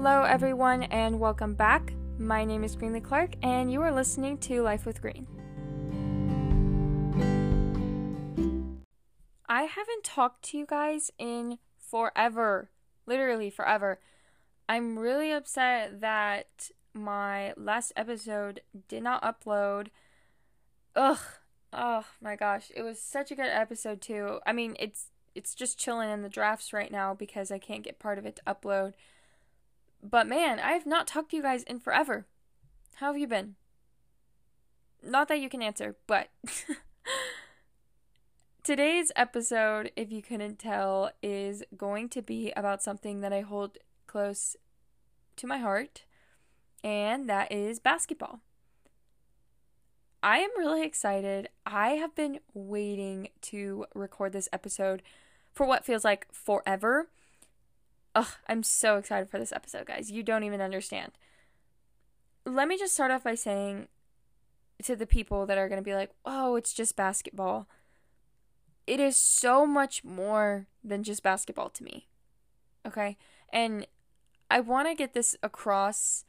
Hello, everyone, and welcome back. My name is Greenlee Clark, and you are listening to Life with Green. I haven't talked to you guys in forever, literally forever. I'm really upset that my last episode did not upload. Ugh. Oh my gosh, it was such a good episode too. I mean, it's it's just chilling in the drafts right now because I can't get part of it to upload. But man, I have not talked to you guys in forever. How have you been? Not that you can answer, but today's episode, if you couldn't tell, is going to be about something that I hold close to my heart, and that is basketball. I am really excited. I have been waiting to record this episode for what feels like forever. Ugh, I'm so excited for this episode, guys. You don't even understand. Let me just start off by saying to the people that are going to be like, oh, it's just basketball. It is so much more than just basketball to me. Okay? And I want to get this across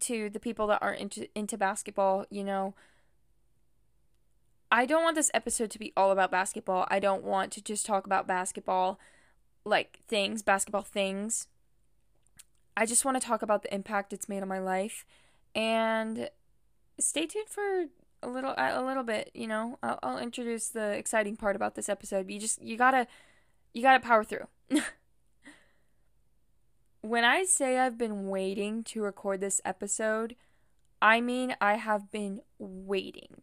to the people that aren't into into basketball, you know, I don't want this episode to be all about basketball. I don't want to just talk about basketball like things, basketball things. I just want to talk about the impact it's made on my life and stay tuned for a little a little bit, you know. I'll, I'll introduce the exciting part about this episode. You just you got to you got to power through. when I say I've been waiting to record this episode, I mean I have been waiting.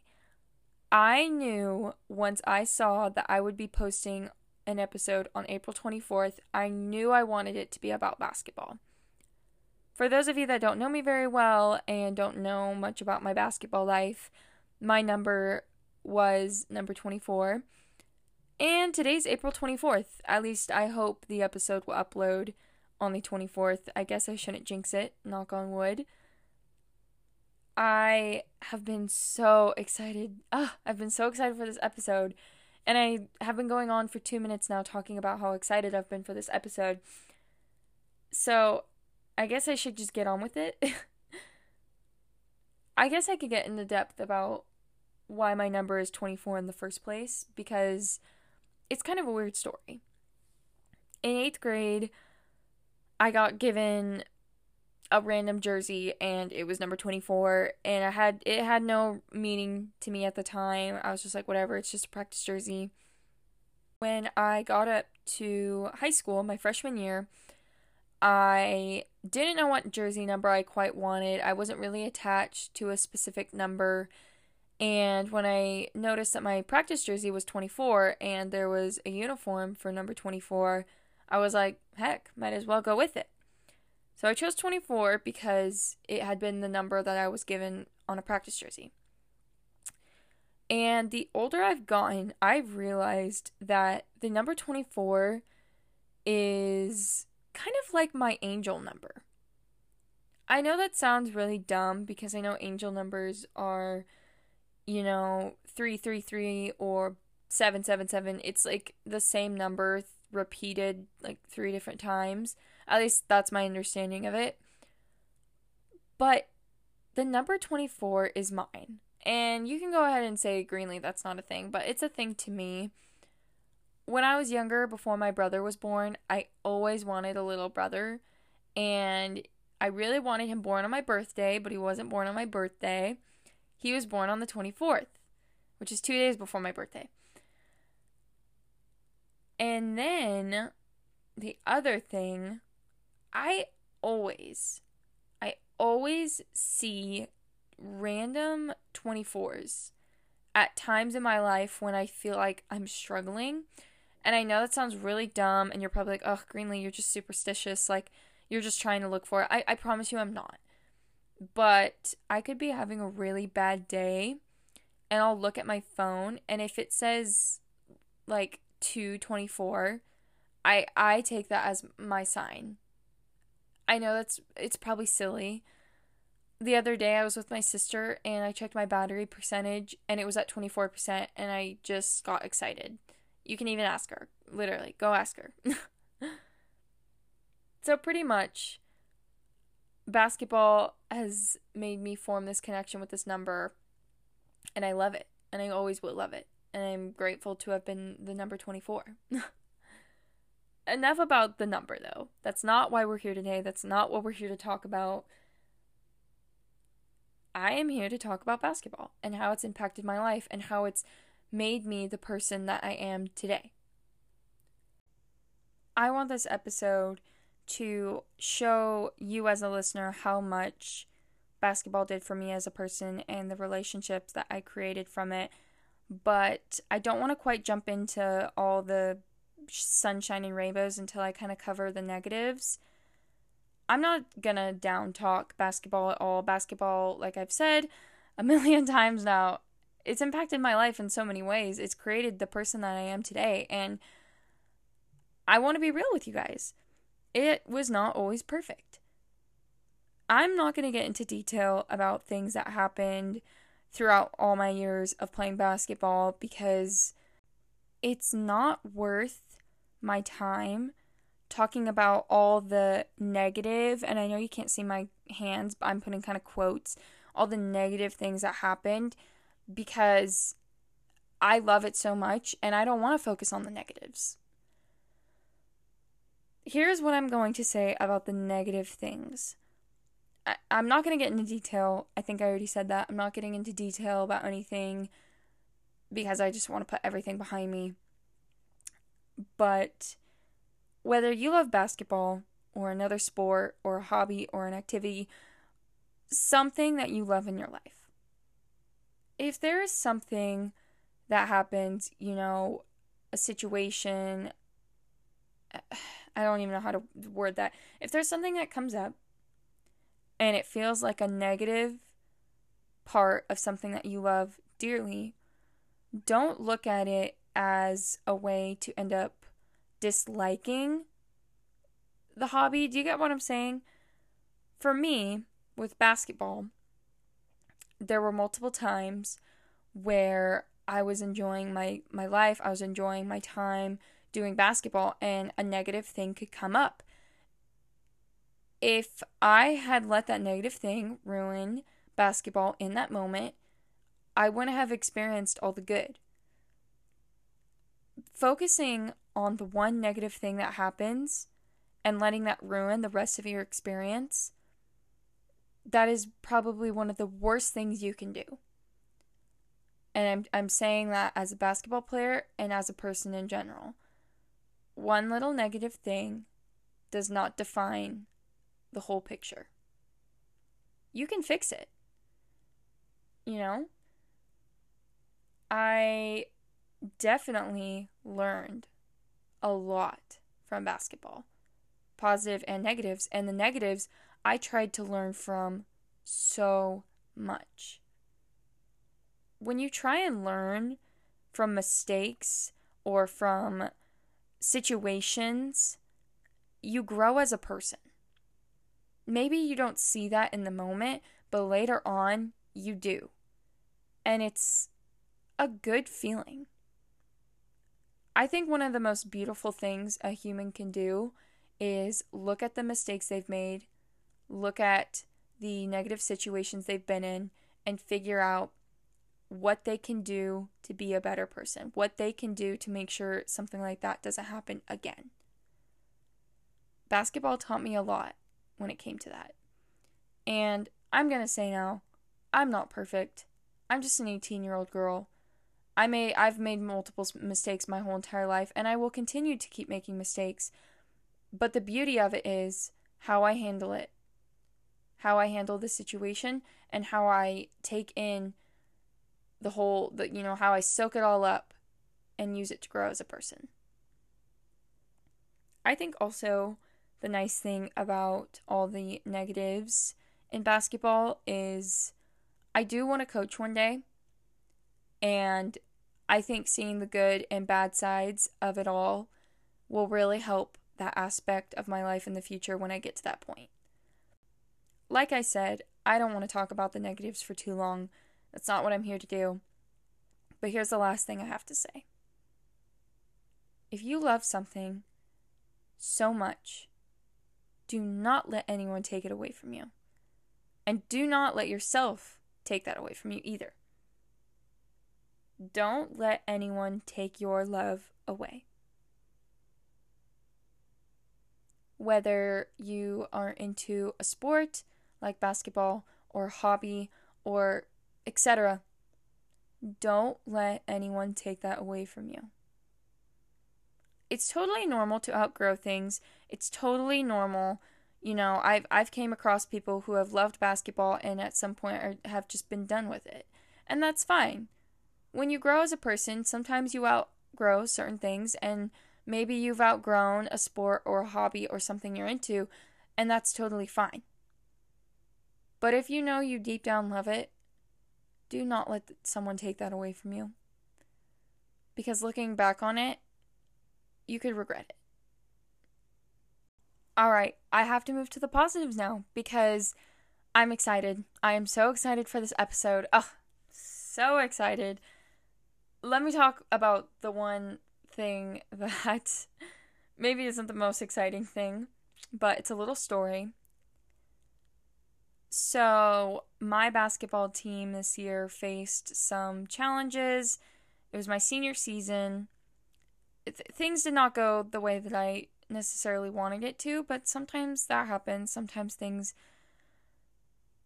I knew once I saw that I would be posting an episode on April 24th, I knew I wanted it to be about basketball. For those of you that don't know me very well and don't know much about my basketball life, my number was number 24. And today's April 24th. At least I hope the episode will upload on the 24th. I guess I shouldn't jinx it, knock on wood. I have been so excited. Ah, I've been so excited for this episode. And I have been going on for two minutes now talking about how excited I've been for this episode. So I guess I should just get on with it. I guess I could get into depth about why my number is 24 in the first place because it's kind of a weird story. In eighth grade, I got given a random jersey and it was number 24 and I had it had no meaning to me at the time. I was just like whatever, it's just a practice jersey. When I got up to high school, my freshman year, I didn't know what jersey number I quite wanted. I wasn't really attached to a specific number. And when I noticed that my practice jersey was 24 and there was a uniform for number 24, I was like, heck, might as well go with it. So I chose 24 because it had been the number that I was given on a practice jersey. And the older I've gotten, I've realized that the number 24 is kind of like my angel number. I know that sounds really dumb because I know angel numbers are, you know, 333 or 777. It's like the same number repeated like three different times. At least that's my understanding of it. But the number 24 is mine. And you can go ahead and say Greenlee, that's not a thing, but it's a thing to me. When I was younger, before my brother was born, I always wanted a little brother. And I really wanted him born on my birthday, but he wasn't born on my birthday. He was born on the 24th, which is two days before my birthday. And then the other thing, I always, I always see random 24s at times in my life when I feel like I'm struggling. And I know that sounds really dumb, and you're probably like, oh, Greenlee, you're just superstitious. Like, you're just trying to look for it. I, I promise you I'm not. But I could be having a really bad day, and I'll look at my phone, and if it says, like, 224 i i take that as my sign i know that's it's probably silly. The other day i was with my sister and i checked my battery percentage and it was at 24% and i just got excited. You can even ask her. Literally go ask her. So pretty much basketball has made me form this connection with this number, and I love it, and I always will love it, and I'm grateful to have been the number 24. Enough about the number, though. That's not why we're here today. That's not what we're here to talk about. I am here to talk about basketball and how it's impacted my life and how it's made me the person that I am today. I want this episode to show you as a listener how much basketball did for me as a person and the relationships that I created from it. But I don't want to quite jump into all the sunshine and rainbows until I kind of cover the negatives. I'm not gonna down talk basketball at all. Basketball, like I've said a million times now, it's impacted my life in so many ways. It's created the person that I am today. And I want to be real with you guys. It was not always perfect. I'm not to get into detail about things that happened throughout all my years of playing basketball because it's not worth my time talking about all the negative, and I know you can't see my hands, but I'm putting kind of quotes, all the negative things that happened because I love it so much and I don't want to focus on the negatives. Here's what I'm going to say about the negative things. I, I'm not going to get into detail. I think I already said that. I'm not getting into detail about anything because I just want to put everything behind me. But whether you love basketball or another sport or a hobby or an activity, something that you love in your life. If there is something that happens, you know, a situation, I don't even know how to word that. If there's something that comes up and it feels like a negative part of something that you love dearly, don't look at it as a way to end up disliking the hobby. Do you get what I'm saying? For me, with basketball, there were multiple times where I was enjoying my, my life, I was enjoying my time doing basketball, and a negative thing could come up. If I had let that negative thing ruin basketball in that moment, I wouldn't have experienced all the good. Focusing on the one negative thing that happens and letting that ruin the rest of your experience, that is probably one of the worst things you can do. And I'm, I'm saying that as a basketball player and as a person in general. One little negative thing does not define the whole picture. You can fix it. You know? I definitely learned a lot from basketball, positive and negatives. And the negatives I tried to learn from so much. When you try and learn from mistakes or from situations, you grow as a person. Maybe you don't see that in the moment, but later on, you do. And it's a good feeling. I think one of the most beautiful things a human can do is look at the mistakes they've made, look at the negative situations they've been in, and figure out what they can do to be a better person, what they can do to make sure something like that doesn't happen again. Basketball taught me a lot when it came to that. And I'm going to say now, I'm not perfect. I'm just an 18 year old girl I may I've made multiple mistakes my whole entire life and I will continue to keep making mistakes. But the beauty of it is how I handle it. How I handle the situation and how I take in the whole the you know how I soak it all up and use it to grow as a person. I think also the nice thing about all the negatives in basketball is I do want to coach one day. And I think seeing the good and bad sides of it all will really help that aspect of my life in the future when I get to that point. Like I said, I don't want to talk about the negatives for too long. That's not what I'm here to do. But here's the last thing I have to say. If you love something so much, do not let anyone take it away from you. And do not let yourself take that away from you either. Don't let anyone take your love away. Whether you are into a sport like basketball or hobby or etc., don't let anyone take that away from you. It's totally normal to outgrow things. It's totally normal. You know, I've I've came across people who have loved basketball and at some point are, have just been done with it. And that's fine. When you grow as a person, sometimes you outgrow certain things and maybe you've outgrown a sport or a hobby or something you're into, and that's totally fine. But if you know you deep down love it, do not let someone take that away from you. Because looking back on it, you could regret it. All right, I have to move to the positives now because I'm excited. I am so excited for this episode. Oh, so excited. Let me talk about the one thing that maybe isn't the most exciting thing, but it's a little story. So, my basketball team this year faced some challenges. It was my senior season. Th- things did not go the way that I necessarily wanted it to, but sometimes that happens. Sometimes things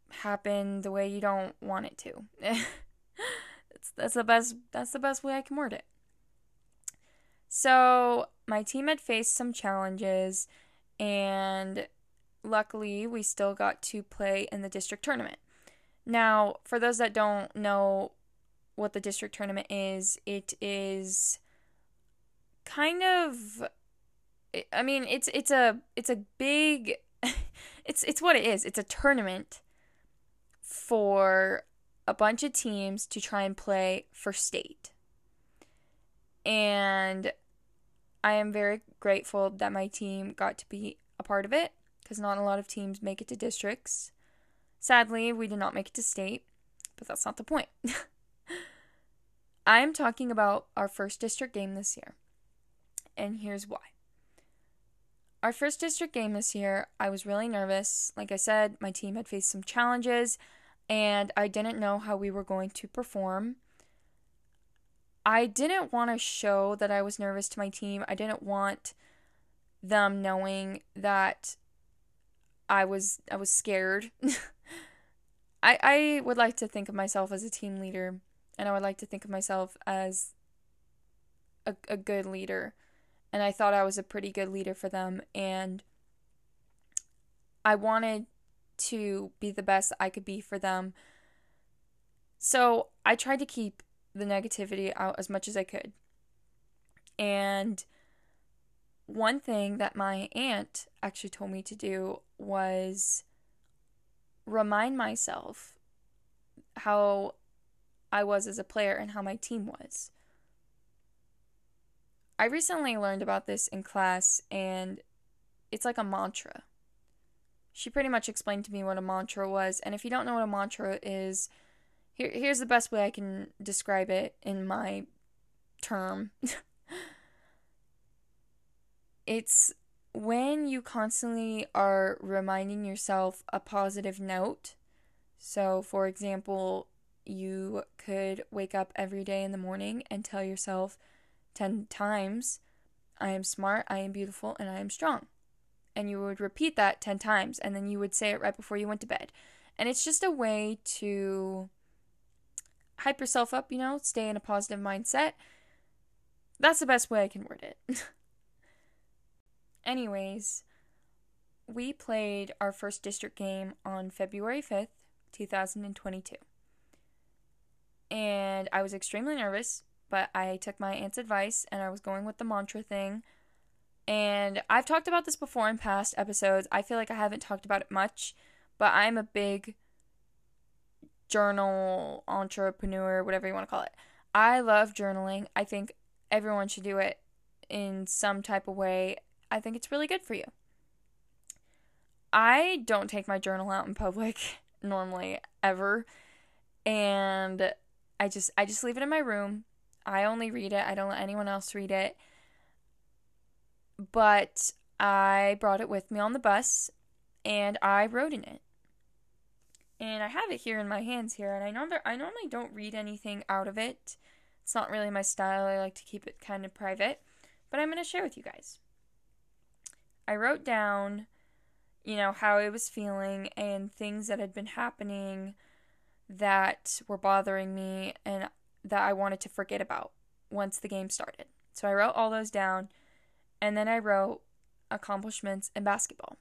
happen the way you don't want it to. that's, that's the best that's the best way I can word it. So, my team had faced some challenges and luckily, we still got to play in the district tournament. Now, for those that don't know what the district tournament is, it is kind of I mean, it's it's a it's a big it's it's what it is. It's a tournament for a bunch of teams to try and play for state. And I am very grateful that my team got to be a part of it because not a lot of teams make it to districts. Sadly, we did not make it to state, but that's not the point. I am talking about our first district game this year, and here's why. Our first district game this year, I was really nervous. Like I said, my team had faced some challenges, and I didn't know how we were going to perform. I didn't want to show that I was nervous to my team. I didn't want them knowing that I was I was scared. I I would like to think of myself as a team leader and I would like to think of myself as a, a good leader. And I thought I was a pretty good leader for them and I wanted to be the best I could be for them. So I tried to keep the negativity out as much as I could. And one thing that my aunt actually told me to do was remind myself how I was as a player and how my team was. I recently learned about this in class, and it's like a mantra. She pretty much explained to me what a mantra was, and if you don't know what a mantra is, here, here's the best way I can describe it in my term. it's when you constantly are reminding yourself a positive note. So, for example, you could wake up every day in the morning and tell yourself 10 times, I am smart, I am beautiful, and I am strong. And you would repeat that 10 times, and then you would say it right before you went to bed. And it's just a way to hype yourself up, you know, stay in a positive mindset. That's the best way I can word it. Anyways, we played our first district game on February 5th, 2022. And I was extremely nervous, but I took my aunt's advice and I was going with the mantra thing. And I've talked about this before in past episodes. I feel like I haven't talked about it much, but I'm a big journal entrepreneur, whatever you want to call it. I love journaling. I think everyone should do it in some type of way. I think it's really good for you. I don't take my journal out in public normally ever and I just I just leave it in my room. I only read it. I don't let anyone else read it. But I brought it with me on the bus and I wrote in it. and I have it here in my hands here, and I know I normally don't read anything out of it. It's not really my style. I like to keep it kind of private, but I'm going to share with you guys. I wrote down, you know, how I was feeling and things that had been happening that were bothering me and that I wanted to forget about once the game started. So I wrote all those down, and then I wrote accomplishments in basketball.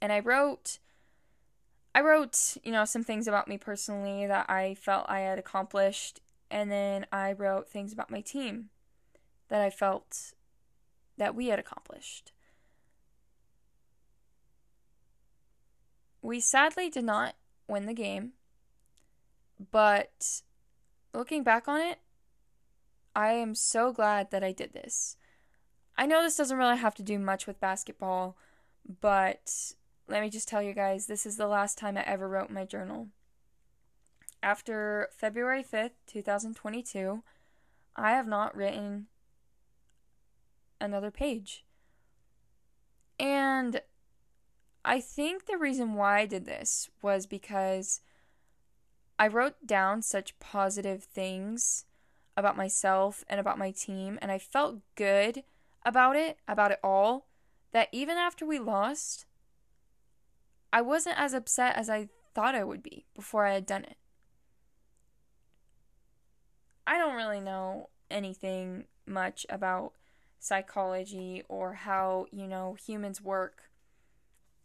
And I wrote I wrote, you know, some things about me personally that I felt I had accomplished, and then I wrote things about my team that I felt that we had accomplished. We sadly did not win the game, but looking back on it, I am so glad that I did this. I know this doesn't really have to do much with basketball, but let me just tell you guys this is the last time I ever wrote my journal. After February 5th, 2022, I have not written another page. And I think the reason why I did this was because I wrote down such positive things about myself and about my team, and I felt good about it, about it all, that even after we lost, I wasn't as upset as I thought I would be before I had done it. I don't really know anything much about psychology or how, you know, humans work.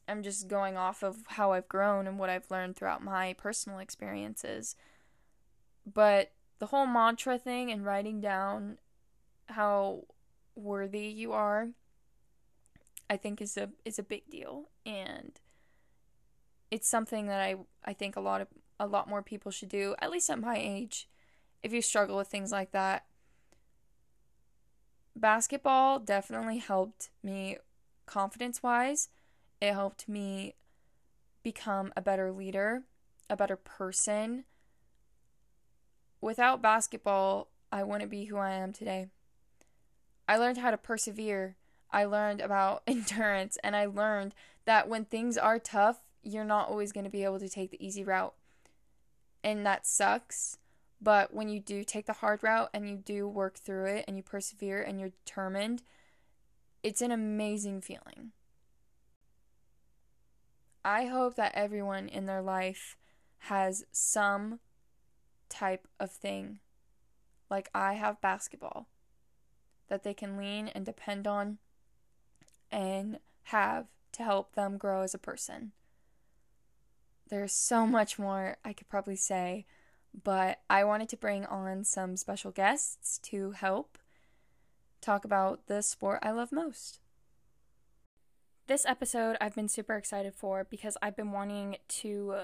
I'm just going off of how I've grown and what I've learned throughout my personal experiences. But the whole mantra thing and writing down how worthy you are, I think is a is a big deal and it's something that I I think a lot of a lot more people should do, at least at my age, if you struggle with things like that. Basketball definitely helped me confidence wise. It helped me become a better leader, a better person. Without basketball, I wouldn't be who I am today. I learned how to persevere. I learned about endurance and I learned that when things are tough, you're not always going to be able to take the easy route. And that sucks. But when you do take the hard route and you do work through it and you persevere and you're determined, it's an amazing feeling. I hope that everyone in their life has some type of thing, like I have basketball, that they can lean and depend on and have to help them grow as a person. There's so much more I could probably say, but I wanted to bring on some special guests to help talk about the sport I love most. This episode I've been super excited for because I've been wanting to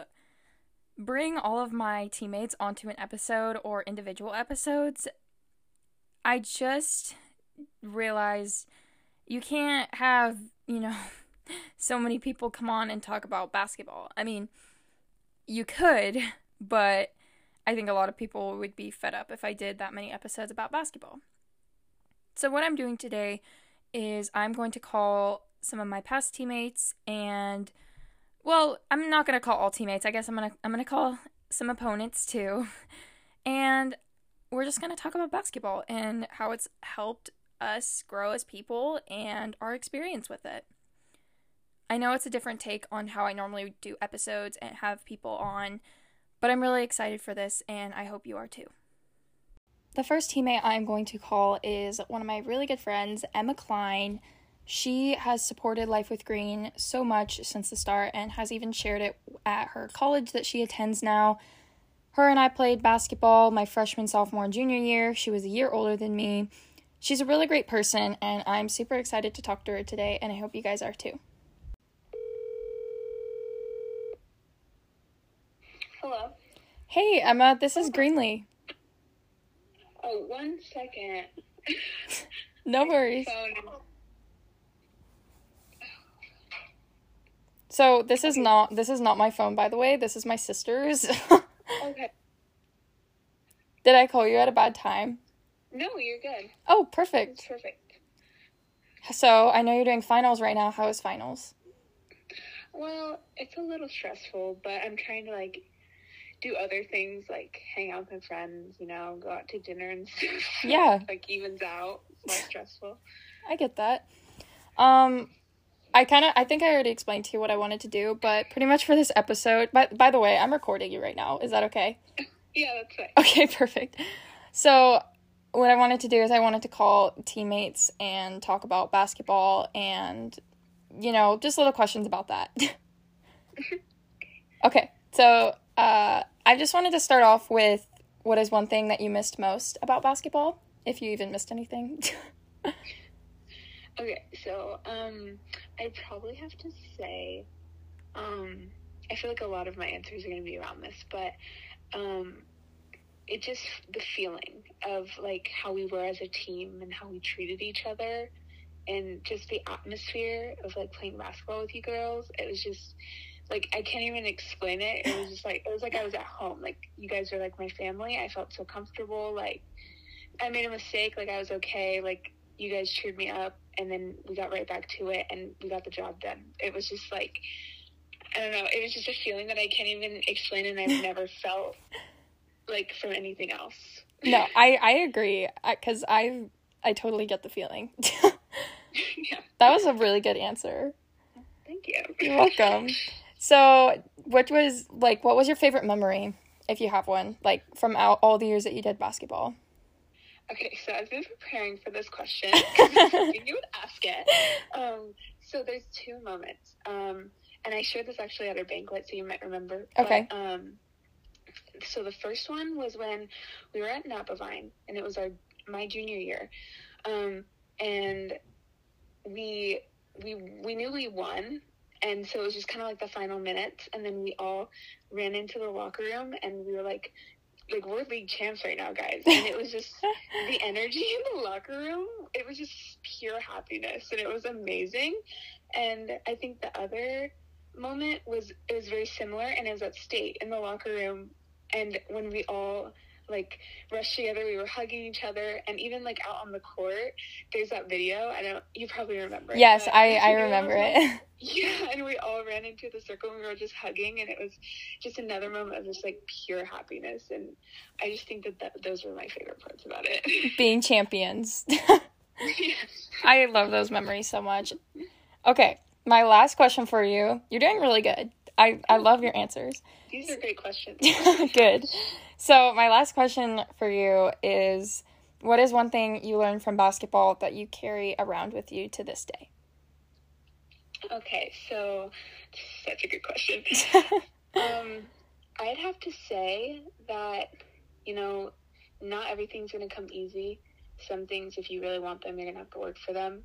bring all of my teammates onto an episode or individual episodes. I just realized you can't have, you know, so many people come on and talk about basketball. I mean, you could, but I think a lot of people would be fed up if I did that many episodes about basketball. So, what I'm doing today is I'm going to call some of my past teammates and well, I'm not going to call all teammates. I guess I'm going to I'm going to call some opponents too. And we're just going to talk about basketball and how it's helped us grow as people and our experience with it. I know it's a different take on how I normally do episodes and have people on, but I'm really excited for this and I hope you are too. The first teammate I'm going to call is one of my really good friends, Emma Klein. She has supported Life with Green so much since the start and has even shared it at her college that she attends now. Her and I played basketball my freshman, sophomore, and junior year. She was a year older than me. She's a really great person, and I'm super excited to talk to her today, and I hope you guys are too. Hello. Hey, Emma, this is Greenlee. Oh, one second. no worries. So this is not this is not my phone by the way. This is my sister's. Okay. Did I call you at a bad time? No, you're good. Oh, It's perfect. perfect. So I know you're doing finals right now. How is finals? Well, it's a little stressful, but I'm trying to like do other things like hang out with my friends, you know, go out to dinner and stuff. Yeah. like evens out. It's less stressful. I get that. Um, I kind of, I think I already explained to you what I wanted to do, but pretty much for this episode, by, by the way, I'm recording you right now. Is that okay? Yeah, that's right. Okay, perfect. So, what I wanted to do is I wanted to call teammates and talk about basketball and, you know, just little questions about that. okay, so uh, I just wanted to start off with what is one thing that you missed most about basketball, if you even missed anything. Okay, so um, I'd probably have to say, um, I feel like a lot of my answers are going to be around this, but um, it just the feeling of like how we were as a team and how we treated each other, and just the atmosphere of like playing basketball with you girls. It was just like I can't even explain it. It was just like it was like I was at home. Like you guys are like my family. I felt so comfortable. Like I made a mistake. Like I was okay. Like you guys cheered me up and then we got right back to it and we got the job done. It was just like I don't know, it was just a feeling that I can't even explain and I've never felt like from anything else. no, I I agree because I I totally get the feeling. yeah. that was a really good answer. Thank you. You're welcome. So, what was like? What was your favorite memory, if you have one, like from all, all the years that you did basketball? Okay, so I've been preparing for this question you would ask it. Um, so there's two moments, um, and I shared this actually at our banquet, so you might remember. Okay. But, um, so the first one was when we were at Napavine, and it was our my junior year, um, and we we we knew we won, and so it was just kind of like the final minutes, and then we all ran into the locker room, and we were like, like we're league champs right now, guys, and it was just the energy in the locker room. It was just pure happiness, and it was amazing. And I think the other moment was it was very similar, and it was at state in the locker room, and when we all like rushed together, we were hugging each other, and even like out on the court, there's that video. I don't, you probably remember. Yes, but I I you know, remember it. yeah, and we all ran into the circle and we were just hugging, and it was just another moment of just like pure happiness. And I just think that, that those were my favorite parts about it. Being champions. I love those memories so much. Okay, my last question for you. You're doing really good. I I love your answers. These are great questions. Good. So, my last question for you is what is one thing you learned from basketball that you carry around with you to this day? Okay, so such a good question. Um, I'd have to say that, you know, not everything's going to come easy. Some things, if you really want them, you're going to have to work for them.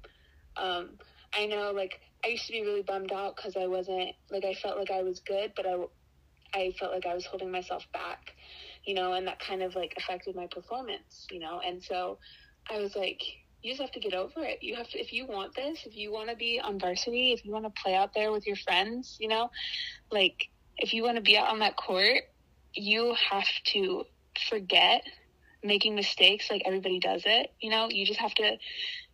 Um, I know, like, I used to be really bummed out because I wasn't, like, I felt like I was good, but I, I felt like I was holding myself back, you know, and that kind of, like, affected my performance, you know, and so I was like, you just have to get over it. You have to, if you want this, if you want to be on varsity, if you want to play out there with your friends, you know, like, if you want to be out on that court, you have to forget making mistakes like everybody does it. You know, you just have to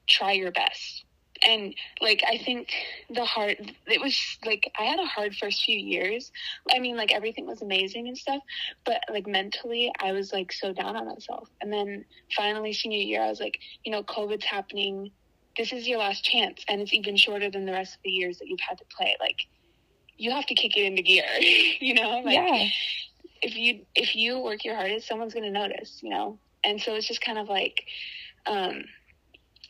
try your best. And like I think the hard it was like I had a hard first few years. I mean like everything was amazing and stuff, but like mentally I was like so down on myself. And then finally senior year I was like, you know, COVID's happening. This is your last chance and it's even shorter than the rest of the years that you've had to play. Like you have to kick it into gear, you know? Like yeah. if you if you work your hardest, someone's gonna notice, you know. And so it's just kind of like, um,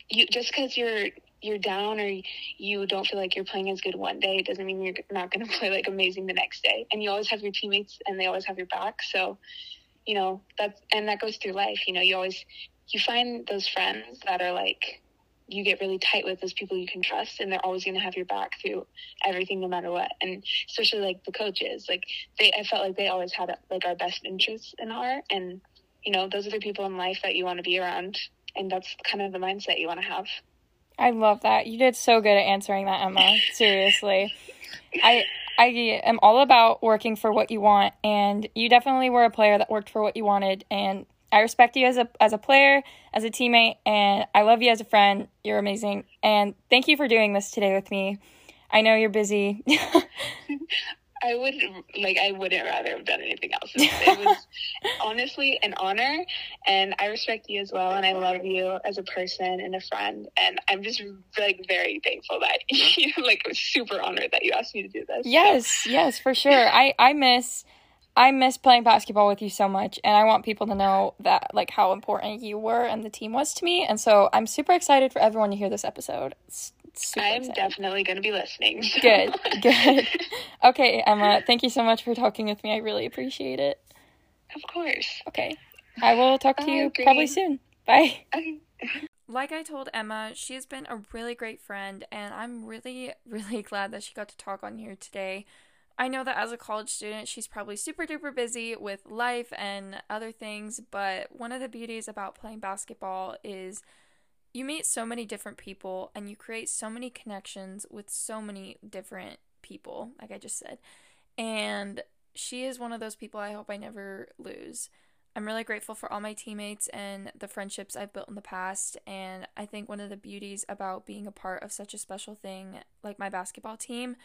you just because you're you're down or you don't feel like you're playing as good one day it doesn't mean you're not gonna play like amazing the next day. And you always have your teammates, and they always have your back. So, you know that's and that goes through life. You know, you always you find those friends that are like you get really tight with those people you can trust and they're always going to have your back through everything no matter what and especially like the coaches like they i felt like they always had like our best interests in heart and you know those are the people in life that you want to be around and that's kind of the mindset you want to have I love that. You did so good at answering that, Emma. Seriously. I I am all about working for what you want and you definitely were a player that worked for what you wanted and I respect you as a as a player, as a teammate, and I love you as a friend. You're amazing. And thank you for doing this today with me. I know you're busy. I would like I wouldn't rather have done anything else. It was honestly an honor and I respect you as well and I love you as a person and a friend and I'm just like very thankful that you like super honored that you asked me to do this. Yes, yes, for sure. I I miss I miss playing basketball with you so much and I want people to know that like how important you were and the team was to me and so I'm super excited for everyone to hear this episode. It's, I'm excited. definitely going to be listening. So. Good, good. Okay, Emma, thank you so much for talking with me. I really appreciate it. Of course. Okay. I will talk to you probably soon. Bye. like I told Emma, she's been a really great friend, and I'm really, really glad that she got to talk on here today. I know that as a college student, she's probably super duper busy with life and other things, but one of the beauties about playing basketball is you meet so many different people and you create so many connections with so many different people, like I just said. And she is one of those people I hope I never lose. I'm really grateful for all my teammates and the friendships I've built in the past. And I think one of the beauties about being a part of such a special thing like my basketball team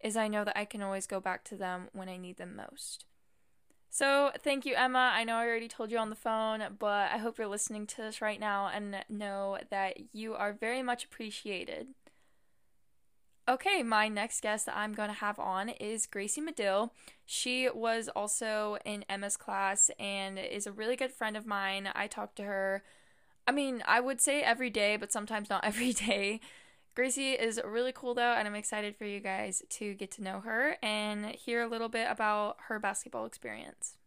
is I know that I can always go back to them when I need them most. So, thank you, Emma. I know I already told you on the phone, but I hope you're listening to this right now and know that you are very much appreciated. Okay, my next guest that I'm going to have on is Gracie Medill. She was also in Emma's class and is a really good friend of mine. I talk to her, I mean, I would say every day, but sometimes not every day. Gracie is really cool though, and I'm excited for you guys to get to know her and hear a little bit about her basketball experience.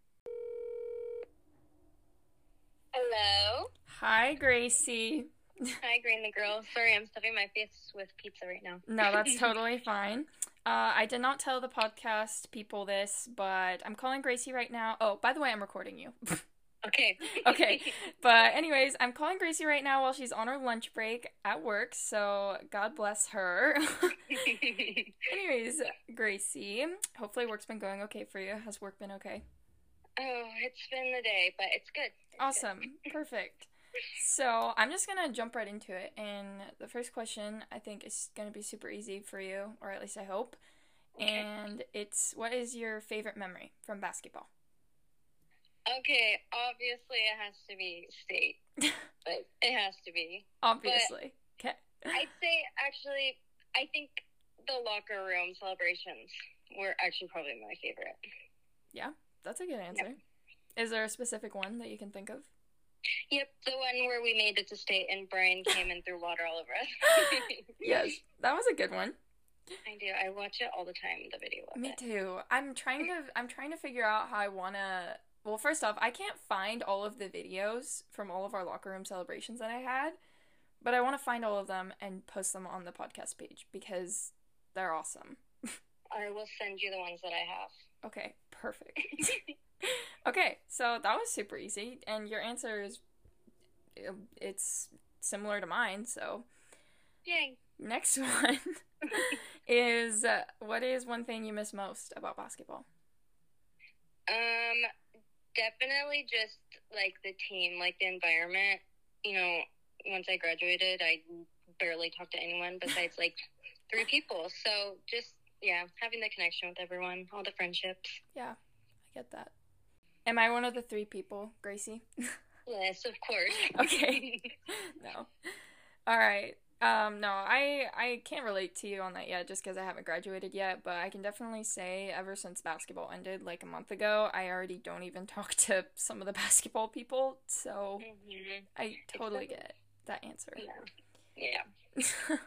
Hello. Hi, Gracie. Hi, Green the Girl. Sorry, I'm stuffing my face with pizza right now. no, that's totally fine. Uh, I did not tell the podcast people this, but I'm calling Gracie right now. Oh, by the way, I'm recording you. Okay. okay. But anyways, I'm calling Gracie right now while she's on her lunch break at work, so God bless her. anyways, Gracie, hopefully work's been going okay for you. Has work been okay? Oh, it's been the day, but it's good. It's awesome. Good. Perfect. So I'm just gonna jump right into it, and the first question I think is gonna be super easy for you, or at least I hope. Okay. And it's what is your favorite memory from basketball? Okay, obviously it has to be state. but it has to be. Obviously. Okay. I'd say actually I think the locker room celebrations were actually probably my favorite. Yeah, that's a good answer. Is there a specific one that you can think of? Yep, the one where we made it to state and Brian came and threw water all over us. yes, that was a good one. I do. I watch it all the time. The video. Me it. too. I'm trying to. I'm trying to figure out how I wanna well, first off, I can't find all of the videos from all of our locker room celebrations that I had, but I want to find all of them and post them on the podcast page because they're awesome. I will send you the ones that I have. Okay, perfect. okay, so that was super easy, and your answer is it's similar to mine, so. Yay. Next one is uh, what is one thing you miss most about basketball? Um, definitely just like the team, like the environment. You know, once I graduated, I barely talked to anyone besides like three people. So just yeah, having the connection with everyone, all the friendships. Yeah, I get that. Am I one of the three people, Gracie? yes, of course. okay. no. All right. Um, no, I I can't relate to you on that yet, just because I haven't graduated yet. But I can definitely say, ever since basketball ended, like a month ago, I already don't even talk to some of the basketball people. So mm-hmm. I totally get that answer. Yeah. Yeah.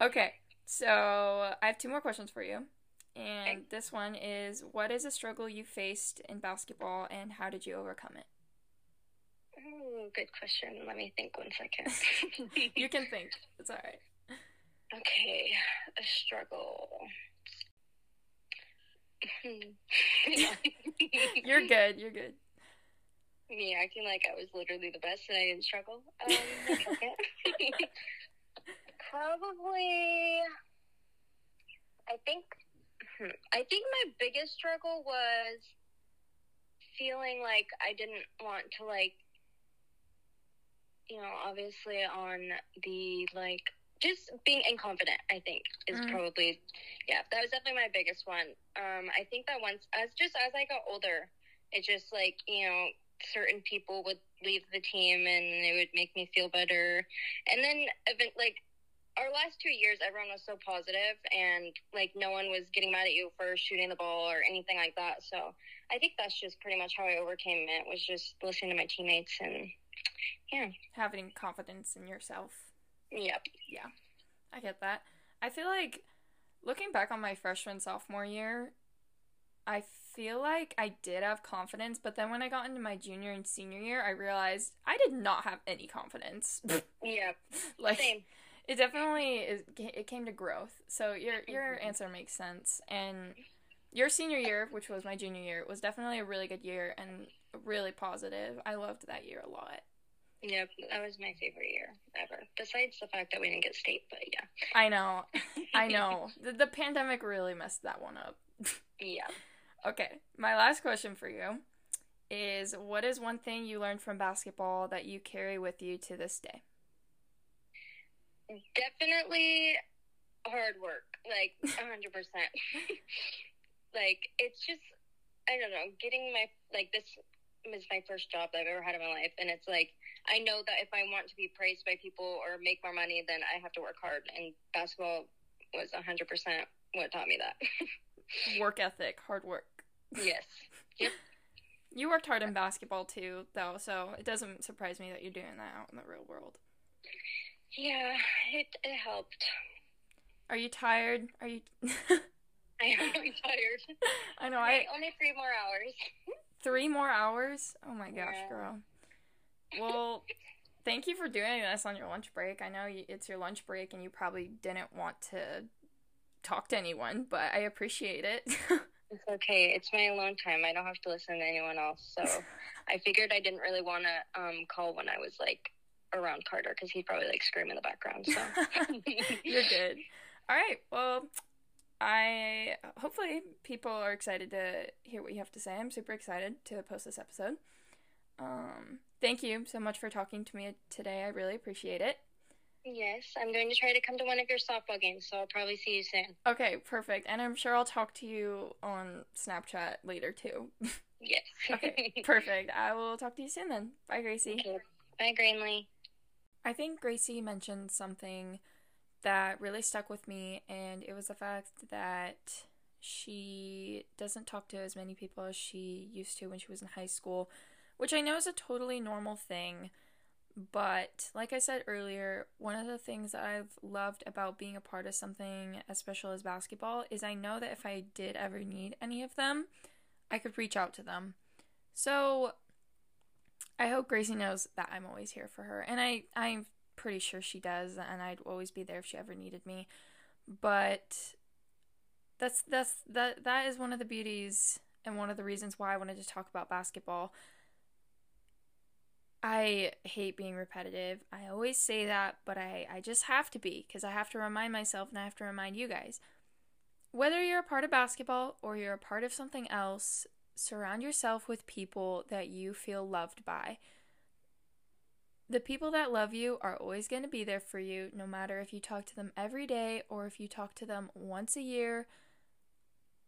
okay, so I have two more questions for you, and okay. this one is: What is a struggle you faced in basketball, and how did you overcome it? Ooh, good question. Let me think one second. you can think. It's all right. Okay, a struggle. you're good. You're good. Me acting like I was literally the best and I didn't struggle. Um, Probably. I think. Hmm, I think my biggest struggle was feeling like I didn't want to like you know, obviously on the like just being inconfident. I think is Mm. probably yeah. That was definitely my biggest one. Um, I think that once as just as I got older, it just like you know certain people would leave the team and it would make me feel better, and then event like. Our last two years, everyone was so positive, and like no one was getting mad at you for shooting the ball or anything like that. So I think that's just pretty much how I overcame it. Was just listening to my teammates and Having confidence in yourself. yep. Yeah. I get that. I feel like looking back on my freshman sophomore year, I feel like I did have confidence, but then when I got into my junior and senior year, I realized I did not have any confidence. Yep. like Same. it definitely is it came to growth. So your your answer makes sense and your senior year, which was my junior year, was definitely a really good year and really positive. I loved that year a lot. Yep, that was my favorite year ever. Besides the fact that we didn't get state, but yeah. I know. I know. The, the pandemic really messed that one up. Yeah. Okay, my last question for you is what is one thing you learned from basketball that you carry with you to this day? Definitely hard work. Like a hundred percent. Like it's just I don't know, getting my like this is my first job that I've ever had in my life and it's like I know that if I want to be praised by people or make more money then I have to work hard and basketball was a hundred percent what taught me that. Work ethic, hard work. yes. Yep. You worked hard in basketball too, though, so it doesn't surprise me that you're doing that out in the real world. Yeah, it it helped. Are you tired? Are you I am really tired. I know Wait, I only three more hours. three more hours? Oh my gosh, Yeah. girl. Well, thank you for doing this on your lunch break. I know it's your lunch break and you probably didn't want to talk to anyone, but I appreciate it. It's okay. It's my alone time. I don't have to listen to anyone else. So I figured I didn't really want to um, call when I was like around Carter because he'd probably like scream in the background. So You're good. All right. Well, I hopefully people are excited to hear what you have to say. I'm super excited to post this episode. Um, thank you so much for talking to me today. I really appreciate it. yes, I'm going to try to come to one of your softball games. So I'll probably see you soon. Okay, perfect. And I'm sure I'll talk to you on Snapchat later too. Yes. okay, perfect. I will talk to you soon then. Bye, Gracie. okay. Bye, Greenlee. I think Gracie mentioned something that really stuck with me, and it was the fact that she doesn't talk to as many people as she used to when she was in high school, which I know is a totally normal thing. But like I said earlier, one of the things that I've loved about being a part of something as special as basketball is I know that if I did ever need any of them, I could reach out to them. So I hope Gracie knows that I'm always here for her, and I I'm pretty sure she does, and I'd always be there if she ever needed me. But that's that's that that is one of the beauties and one of the reasons why I wanted to talk about basketball. I hate being repetitive. I always say that, but I, I just have to be because I have to remind myself and I have to remind you guys. Whether you're a part of basketball or you're a part of something else, surround yourself with people that you feel loved by. The people that love you are always going to be there for you, no matter if you talk to them every day or if you talk to them once a year.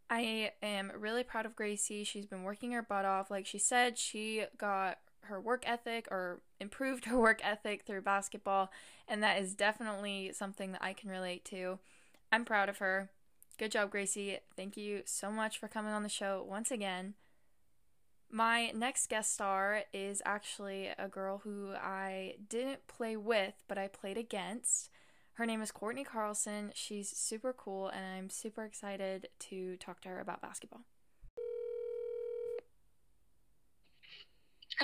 I am really proud of Gracie. She's been working her butt off. Like she said, she got her work ethic or improved her work ethic through basketball, and that is definitely something that I can relate to. I'm proud of her. Good job, Gracie. Thank you so much for coming on the show once again. My next guest star is actually a girl who I didn't play with, but I played against. Her name is Courtney Carlson. She's super cool, and I'm super excited to talk to her about basketball.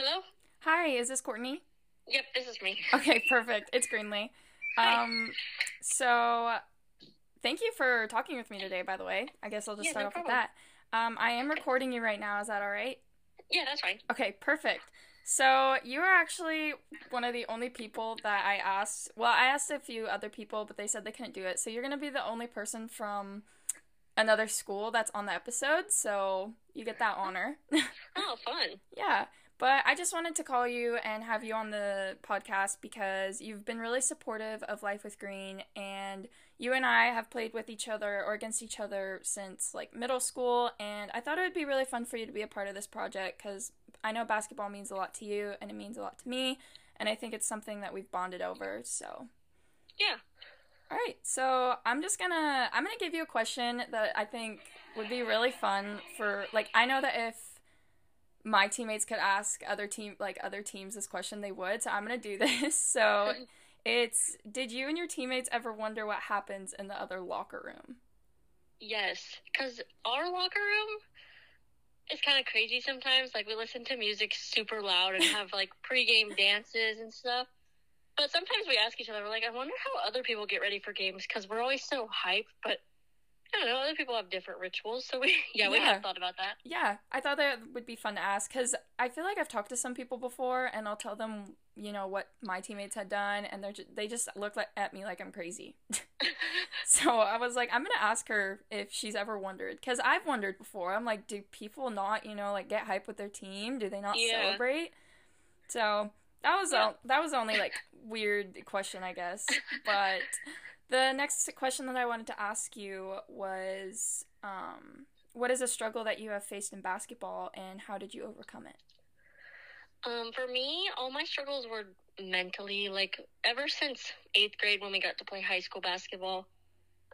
Hello. Hi, is this Courtney? Yep, this is me. Okay, perfect. It's Greenlee. Hi. Um, so thank you for talking with me today. By the way, I guess I'll just Yeah, start no off with that. Um, I am recording you right now. Is that all right? Yeah, that's fine. Okay, perfect. So you are actually one of the only people that I asked. Well, I asked a few other people, but they said they couldn't do it. So you're gonna be the only person from another school that's on the episode. So you get that honor. Oh, fun. yeah. But I just wanted to call you and have you on the podcast because you've been really supportive of Life with Green and you and I have played with each other or against each other since like middle school and I thought it would be really fun for you to be a part of this project cuz I know basketball means a lot to you and it means a lot to me and I think it's something that we've bonded over. So Yeah. all right, so I'm just gonna I'm gonna give you a question that I think would be really fun for like I know that if my teammates could ask other team like other teams this question they would so i'm going to do this so it's did you and your teammates ever wonder what happens in the other locker room Yes, because our locker room is kind of crazy sometimes. Like we listen to music super loud and have like pregame dances and stuff. But sometimes we ask each other, we're like, I wonder how other people get ready for games because we're always so hyped. But I don't know, other people have different rituals. So we, yeah, we Yeah. have thought about that. yeah i thought that would be fun to ask because i feel like i've talked to some people before and i'll tell them you know what my teammates had done and they're just, they just look like, at me like i'm crazy So I was like, I'm gonna ask her if she's ever wondered, because I've wondered before. I'm like, do people not, you know, like get hype with their team? Do they not Yeah. celebrate? So that was Yeah. all. That was only like weird question, I guess. But the next question that I wanted to ask you was, um, what is a struggle that you have faced in basketball, and how did you overcome it? Um, for me, all my struggles were mentally. Like ever since eighth grade, when we got to play high school basketball,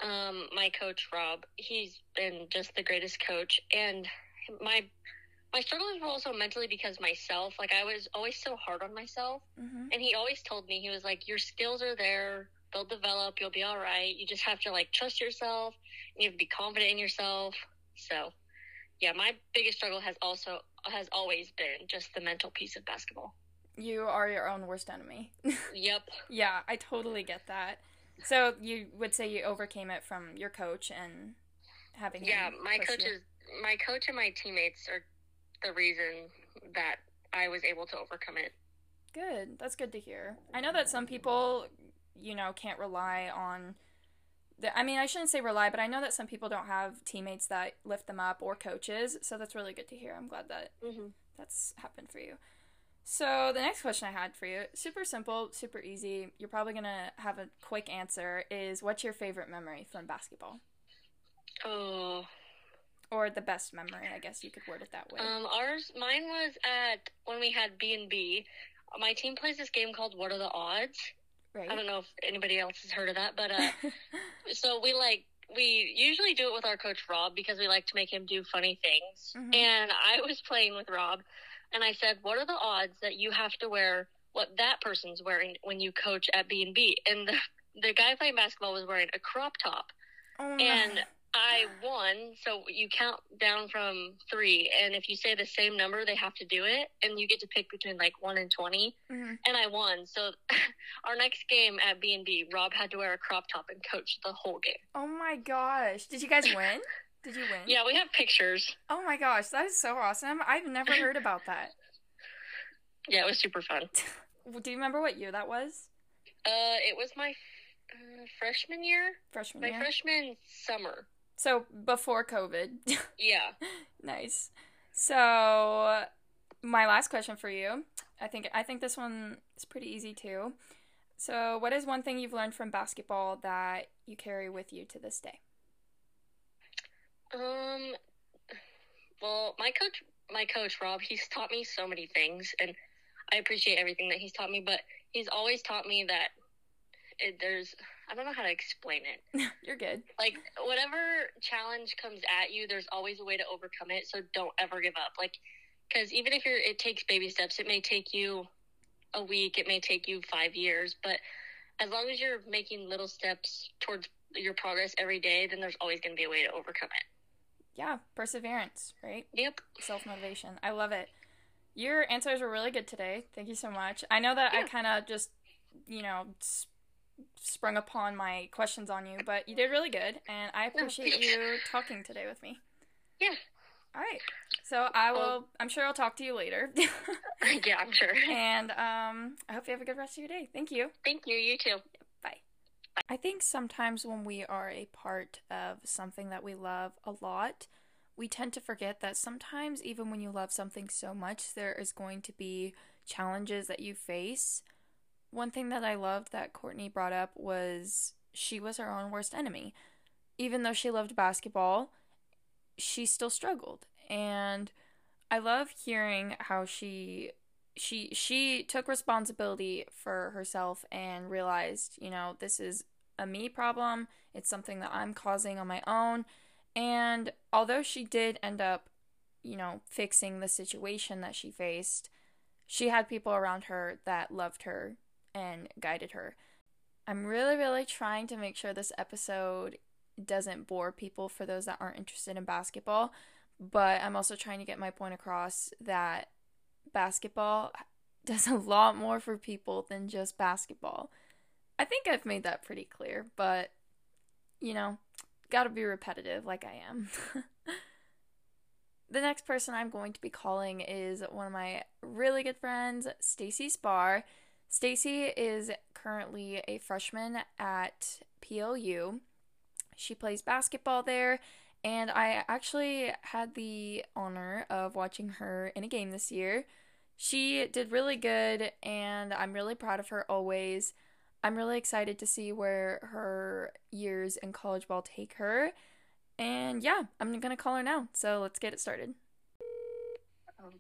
um, my coach Rob, he's been just the greatest coach, and my my struggles were also mentally because myself. Like I was always so hard on myself, Mm-hmm. and he always told me he was like, "Your skills are there. They'll develop. You'll be all right. You just have to like trust yourself. And you have to be confident in yourself." So, yeah, my biggest struggle has also has always been just the mental piece of basketball. You are your own worst enemy. Yep. Yeah, I totally get that. So you would say you overcame it from your coach and having Yeah, my coach is my coach and my teammates are the reason that I was able to overcome it. good. That's good to hear. I know that some people, you know, can't rely on. The, I mean, I shouldn't say rely, but I know that some people don't have teammates that lift them up or coaches. So that's really good to hear. I'm glad that Mm-hmm. that's happened for you. So the next question I had for you, super simple, super easy. You're probably gonna have a quick answer. Is what's your favorite memory from basketball, Oh, or the best memory? I guess you could word it that way. um, ours, mine was at when we had B and B. My team plays this game called What Are the Odds? Right. I don't know if anybody else has heard of that, but uh, so we like we usually do it with our coach Rob because we like to make him do funny things. Mhm. And I was playing with Rob, and I said, "What are the odds that you have to wear what that person's wearing when you coach at B and B?" And the the guy playing basketball was wearing a crop top, oh, and I won. So you count down from three, and if you say the same number, they have to do it, and you get to pick between like one and twenty Mhm. and I won. So our next game at B and B, Rob had to wear a crop top and coach the whole game. Oh my gosh. Did you guys win? Did you win? Yeah, we have pictures. Oh my gosh, that is so awesome. I've never heard about that. Yeah, it was super fun. Do you remember what year that was? Uh, it was my uh, freshman year, Freshman my year. freshman summer. So before COVID. Yeah. nice. So my last question for you. I think I think this one is pretty easy too. So, what is one thing you've learned from basketball that you carry with you to this day? Um. Well, my coach, my coach Rob, he's taught me so many things, and I appreciate everything that he's taught me. But he's always taught me that it, there's I don't know how to explain it. You're good. like whatever challenge comes at you there's always a way to overcome it so don't ever give up like because even if you're it takes baby steps it may take you a week it may take you five years but as long as you're making little steps towards your progress every day then there's always going to be a way to overcome it Yeah, perseverance, right? yep Self motivation. I love it. Your answers were really good today. Thank you so much. I know that I kind of just, you know, s- sprung upon my questions on you, but you did really good, and I appreciate you talking today with me. yeah All right. So I will. I'm sure I'll talk to you later. yeah i'm sure and um, I hope you have a good rest of your day. Thank you. thank you you too Bye. I think sometimes when we are a part of something that we love a lot, we tend to forget that sometimes, even when you love something so much, there is going to be challenges that you face. One thing that I loved that Courtney brought up was she was her own worst enemy. Even though she loved basketball, she still struggled. And I love hearing how she she she took responsibility for herself and realized, you know, this is a me problem. It's something that I'm causing on my own. And although she did end up, you know, fixing the situation that she faced, she had people around her that loved her and guided her. I'm really, really trying to make sure this episode doesn't bore people for those that aren't interested in basketball, but I'm also trying to get my point across that basketball does a lot more for people than just basketball. I think I've made that pretty clear, but you know, gotta be repetitive like I am. the next person I'm going to be calling is one of my really good friends, Stacy Spar. Stacy is currently a freshman at PLU. She plays basketball there, and I actually had the honor of watching her in a game this year. She did really good, and I'm really proud of her always. I'm really excited to see where her years in college ball take her. And yeah, I'm gonna call her now. So let's get it started. Oh,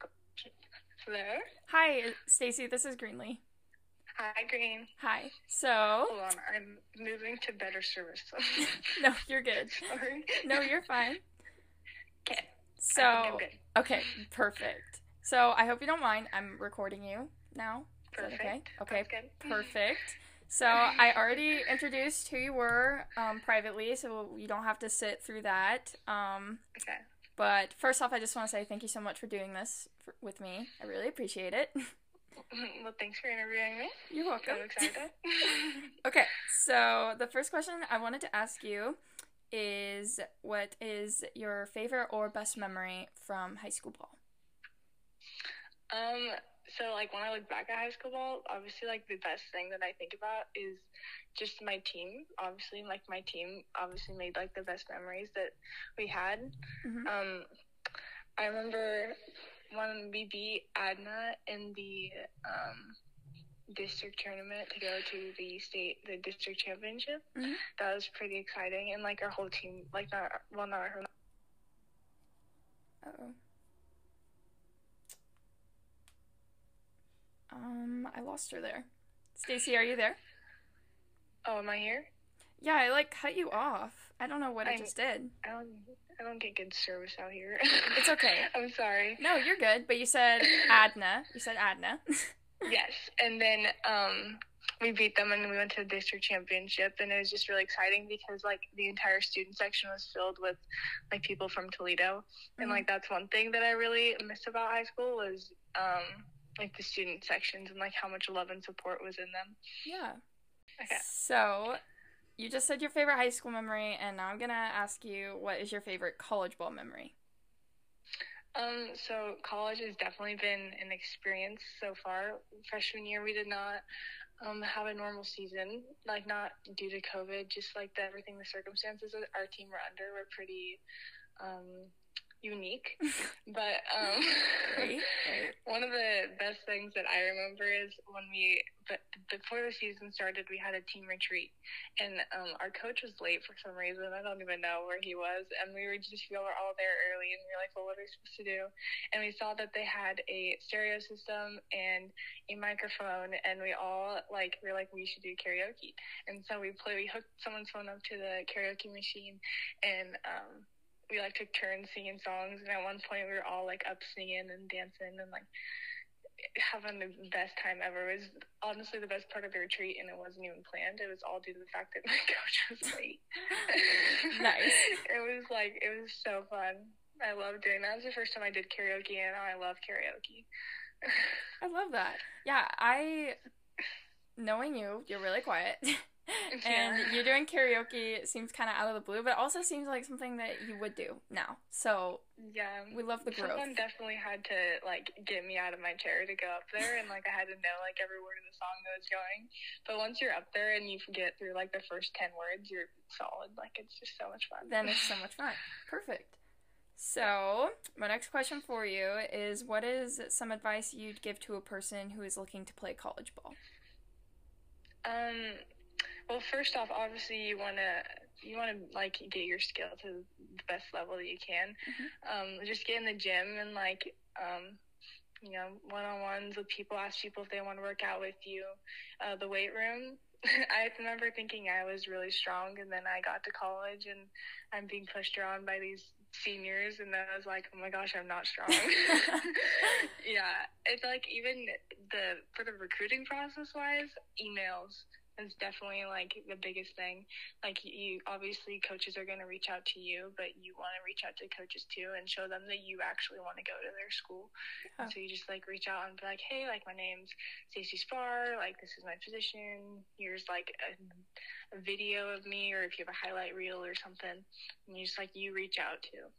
Hello. Hi, Stacy. This is Greenlee. Hi, Green. Hi. So. Hold on, I'm moving to better service. no, you're good. Sorry. No, you're fine. Okay. So. Okay, perfect. So I hope you don't mind. I'm recording you now. Perfect. Okay. Okay. Perfect. So I already introduced who you were um, privately, so you don't have to sit through that. Um, okay. But first off, I just want to say thank you so much for doing this for, with me. I really appreciate it. Well, thanks for interviewing me. You're welcome. I'm excited. okay, so the first question I wanted to ask you is what is your favorite or best memory from high school ball? Um, so like when I look back at high school ball, obviously like the best thing that I think about is just my team. Obviously, like my team obviously made like the best memories that we had. Mhm. Um, I remember when we beat Adna in the um district tournament to go to the state the district championship. Mhm. That was pretty exciting, and like our whole team, like not well not her. Oh. Um, I lost her there. Stacy, are you there? Oh, am I here? Yeah, I like cut you off. I don't know what I I'm- just did. I don't. I don't get good service out here. It's okay. I'm sorry. No, you're good. But you said Adna. You said Adna. Yes, and then um, we beat them, and we went to the district championship, and it was just really exciting because like the entire student section was filled with like people from Toledo, and Mhm. like that's one thing that I really missed about high school was um, like the student sections and like how much love and support was in them. yeah. Okay. So, you just said your favorite high school memory, and now I'm gonna ask you what is your favorite college ball memory? Um, so college has definitely been an experience so far. Freshman year, we did not um, have a normal season, like not due to COVID, just like the, everything, the circumstances that our team were under were pretty um, unique. but um, one of the best things that I remember is when we, but before the season started, we had a team retreat, and um, our coach was late for some reason. I don't even know where he was, and we were just we were all there early, and we were like, "Well, what are we supposed to do?" And we saw that they had a stereo system and a microphone, and we all like we were like, "We should do karaoke." And so we play. We hooked someone's phone up to the karaoke machine, and um, we like took turns singing songs. And at one point, we were all like up singing and dancing and like having the best time ever. It was honestly the best part of the retreat, and it wasn't even planned. It was all due to the fact that my coach was late. Nice. It was like it was so fun. I love doing that. It was the first time I did karaoke, and I love karaoke. I love that. Yeah, I knowing you, you're really quiet. and Yeah. you're doing karaoke it seems kind of out of the blue, but also seems like something that you would do now. So yeah, we love the growth. Someone definitely had to like get me out of my chair to go up there, and like I had to know like every word of the song that was going. But once you're up there and you get through like the first ten words, you're solid. Like it's just so much fun. Then it's so much fun. Perfect. So, my next question for you is what is some advice you'd give to a person who is looking to play college ball? Um, well, first off, obviously you want to you want to like get your skill to the best level that you can. Mm-hmm. Um, just get in the gym and like um, you know, one on ones with people. Ask people if they want to work out with you. Uh, the weight room. I remember thinking I was really strong, and then I got to college, and I'm being pushed around by these seniors, and then I was like, oh my gosh, I'm not strong. yeah, it's like even the for the recruiting process wise, emails is definitely like the biggest thing. Like you, obviously, coaches are going to reach out to you, but you want to reach out to coaches too and show them that you actually want to go to their school. Yeah. So you just like reach out and be like, hey, like my name's Stacey Spar. Like this is my position. Here's like a, a video of me, or if you have a highlight reel or something, and you just like you reach out to.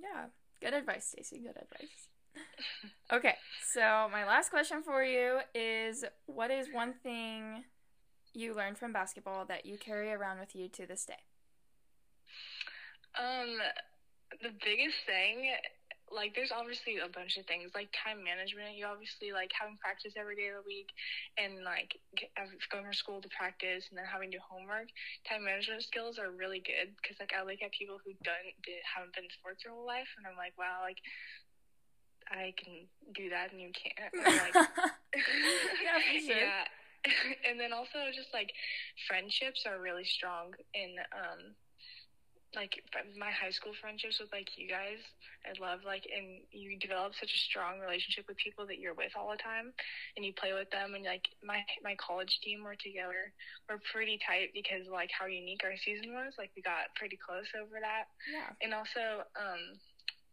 Yeah. Good advice, Stacey. Good advice. okay, so my last question for you is what is one thing you learned from basketball that you carry around with you to this day? Um, the biggest thing, like, there's obviously a bunch of things, like time management. You obviously like having practice every day of the week, and like going from school to practice, and then having to do homework. Time management skills are really good because like I look at people who don't did, haven't been in sports their whole life, and I'm like, wow, like I can do that, and you can't. Like, Yeah, sure. yeah. and then also just like friendships are really strong in um like my high school friendships with like you guys. I love like and you develop such a strong relationship with people that you're with all the time and you play with them and like my my college team were together we're pretty tight because like how unique our season was. Like we got pretty close over that. Yeah. and also um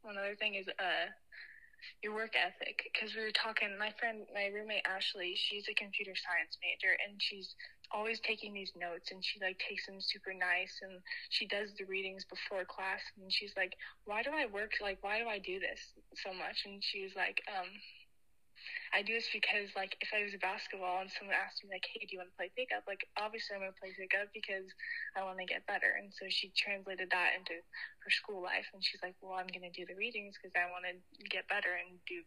one other thing is uh your work ethic. Because we were talking my friend my roommate ashley she's a computer science major and she's always taking these notes and she like takes them super nice and she does the readings before class and she's like why do i work like why do i do this so much? And she was like um I do this because, like, if I was a basketball and someone asked me, like, hey, do you want to play pickup? Like, obviously, I'm going to play pickup because I want to get better. And so she translated that into her school life. And she's like, well, I'm going to do the readings because I want to get better and do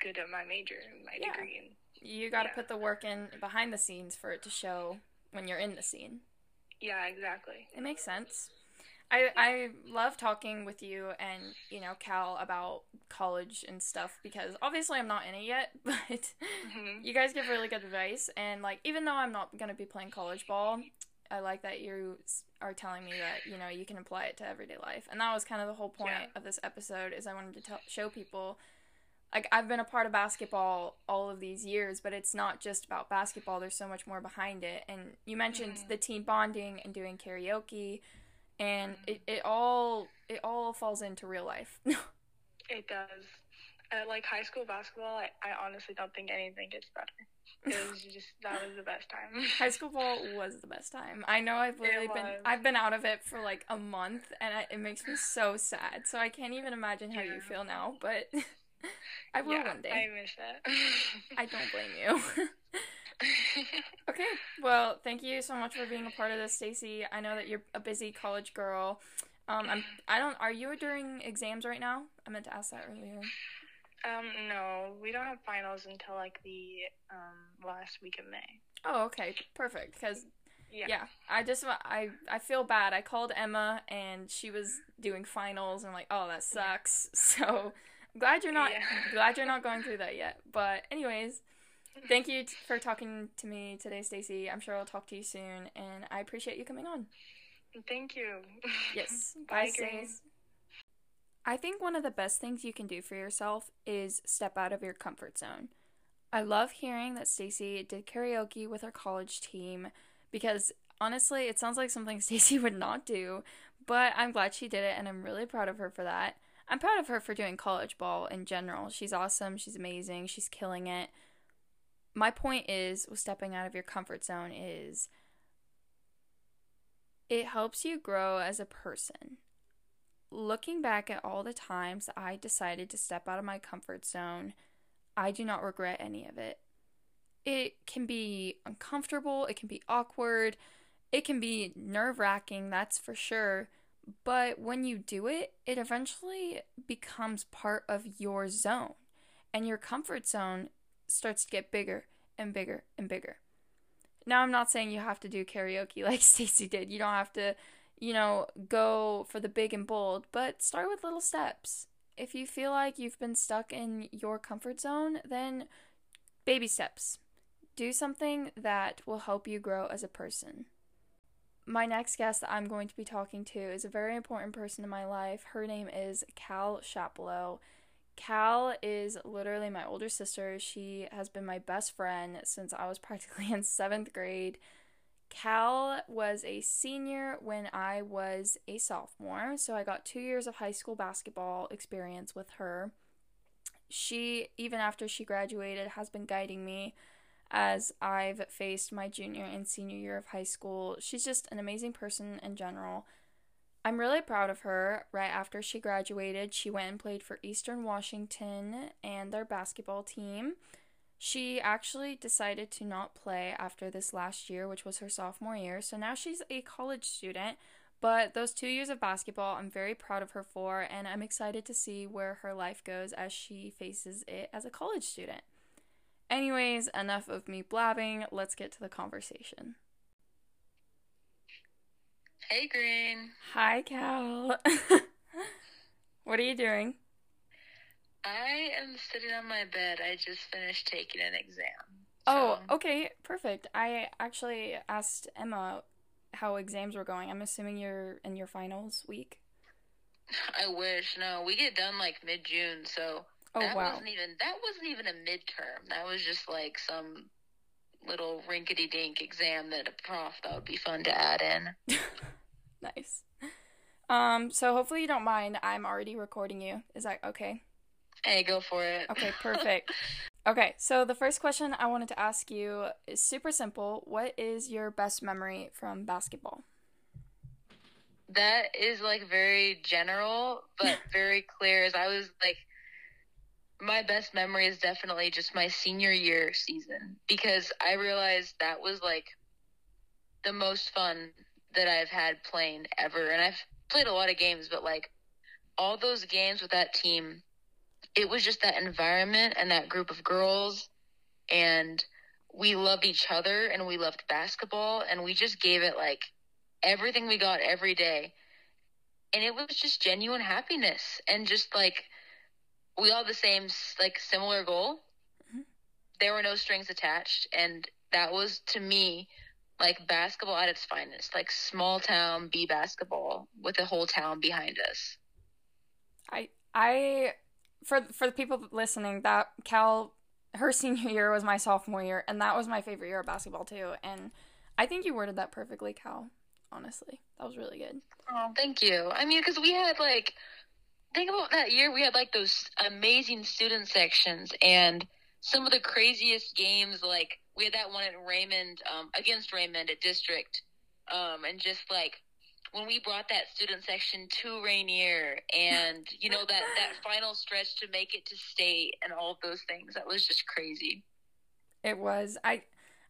good at my major and my Yeah. degree. And You got to Yeah. put the work in behind the scenes for it to show when you're in the scene. yeah, exactly. It makes sense. I I love talking with you and you know Cal about college and stuff because obviously I'm not in it yet, but hmm you guys give really good advice and like even though I'm not gonna be playing college ball, I like that you are telling me that you know you can apply it to everyday life, and that was kind of the whole point Yeah. of this episode is I wanted to tell show people. Like I've been a part of basketball all of these years, but it's not just about basketball. There's so much more behind it. And you mentioned Mhm. the team bonding and doing karaoke, and it, it all it all falls into real life. It does. At, like, high school basketball, I, I honestly don't think anything gets better. It was just, that was the best time. High school ball was the best time. I know I've literally been. I've been out of it for like a month, and I, it makes me so sad. So I can't even imagine how you feel now, but I will yeah, one day. I miss it. I don't blame you. okay, well, thank you so much for being a part of this, Stacy. I know that you're a busy college girl. Um, I'm. I don't. Are you during exams right now? I meant to ask that earlier. um, no, we don't have finals until like the um last week of May. Oh, okay, perfect. Because Yeah. yeah, I just I I feel bad. I called Emma and she was doing finals, and I'm like, oh, that sucks. So I'm glad you're not Yeah. glad you're not going through that yet. But anyways, thank you t- for talking to me today, Stacy. I'm sure I'll talk to you soon, and I appreciate you coming on. Thank you. Yes. Bye, Bye. I think one of the best things you can do for yourself is step out of your comfort zone. I love hearing that Stacy did karaoke with her college team because honestly, it sounds like something Stacy would not do, but I'm glad she did it and I'm really proud of her for that. I'm proud of her for doing college ball in general. She's awesome, she's amazing, she's killing it. My point is with stepping out of your comfort zone is it helps you grow as a person. Looking back at all the times I decided to step out of my comfort zone, I do not regret any of it. It can be uncomfortable, it can be awkward, it can be nerve wracking, that's for sure, But when you do it, it eventually becomes part of your zone. And your comfort zone starts to get bigger and bigger and bigger. Now, I'm not saying you have to do karaoke like Stacy did. You don't have to, you know, go for the big and bold, but start with little steps. If you feel like you've been stuck in your comfort zone, then baby steps. Do something that will help you grow as a person. My next guest that I'm going to be talking to is a very important person in my life. Her name is Cal Chapelleau. Cal is literally my older sister. She has been my best friend since I was practically in seventh grade. Cal was a senior when I was a sophomore, so I got two years of high school basketball experience with her. She, even after she graduated, has been guiding me as I've faced my junior and senior year of high school. She's just an amazing person in general. I'm really proud of her. Right after she graduated, she went and played for Eastern Washington and their basketball team. She actually decided to not play after this last year, which was her sophomore year. So now she's a college student. But those two years of basketball, I'm very proud of her for, and I'm excited to see where her life goes as she faces it as a college student. Anyways, enough of me blabbing. Let's get to the conversation. Hey, Green. Hi, Cal. what are you doing? I am sitting on my bed. I just finished taking an exam. Oh, okay, perfect. I actually asked Emma how exams were going. I'm assuming you're in your finals week. I wish. No, we get done like mid June, so Oh that wow. wasn't even that wasn't even a midterm. That was just like some little rinkety dink exam that a prof thought would be fun to add in. Nice. Um, so hopefully you don't mind. I'm already recording you. Is that okay? Hey, go for it. Okay, perfect. Okay, so the first question I wanted to ask you is super simple. What is your best memory from basketball? That is like very general, but very clear. As I was like, my best memory is definitely just my senior year season because I realized that was like the most fun that I've had playing ever. And I've played a lot of games, but like all those games with that team, it was just that environment and that group of girls. And we loved each other and we loved basketball and we just gave it like everything we got every day. And it was just genuine happiness and just like we all the same like similar goal. Mhm. There were no strings attached and that was to me like basketball at its finest, like small town B basketball with a whole town behind us. I I for for the people listening, that Cal her senior year was my sophomore year, and that was my favorite year of basketball too. And I think you worded that perfectly, Cal. Honestly, that was really good. Oh, thank you. I mean, because we had like, think about that year. We had like those amazing student sections and some of the craziest games. Like we had that one at Raymond um, against Raymond at District, um, and just like when we brought that student section to Rainier, and you know that that final stretch to make it to state, and all of those things. That was just crazy. It was. I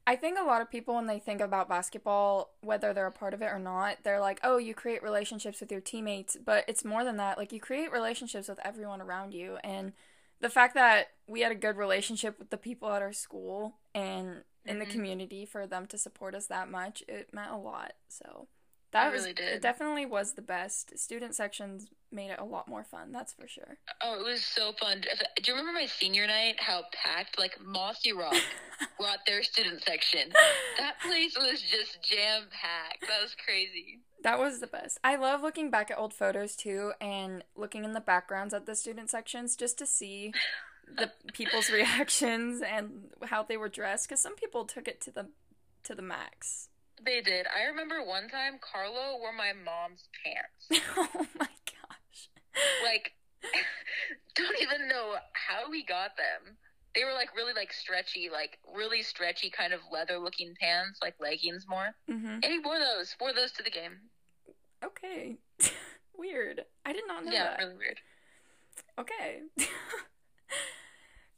I think a lot of people when they think about basketball, whether they're a part of it or not, they're like, "Oh, you create relationships with your teammates," but it's more than that. Like you create relationships with everyone around you and the fact that we had a good relationship with the people at our school and in the Mhm. community for them to support us that much, it meant a lot. So that It was really did. it definitely was the best. Student sections made it a lot more fun, that's for sure. Oh, it was so fun. Do you remember my senior night? How packed, like Mossyrock brought their student section. That place was just jam packed. That was crazy. That was the best. I love looking back at old photos too and looking in the backgrounds at the student sections just to see the people's reactions and how they were dressed cuz some people took it to the to the max. They did. I remember one time Carlo wore my mom's pants. oh my gosh. Like, don't even know how he got them. They were like really like stretchy, like really stretchy kind of leather looking pants, like leggings more. Mhm. And he wore those, wore those to the game. Okay. Weird. I did not know yeah, that. really weird. Okay.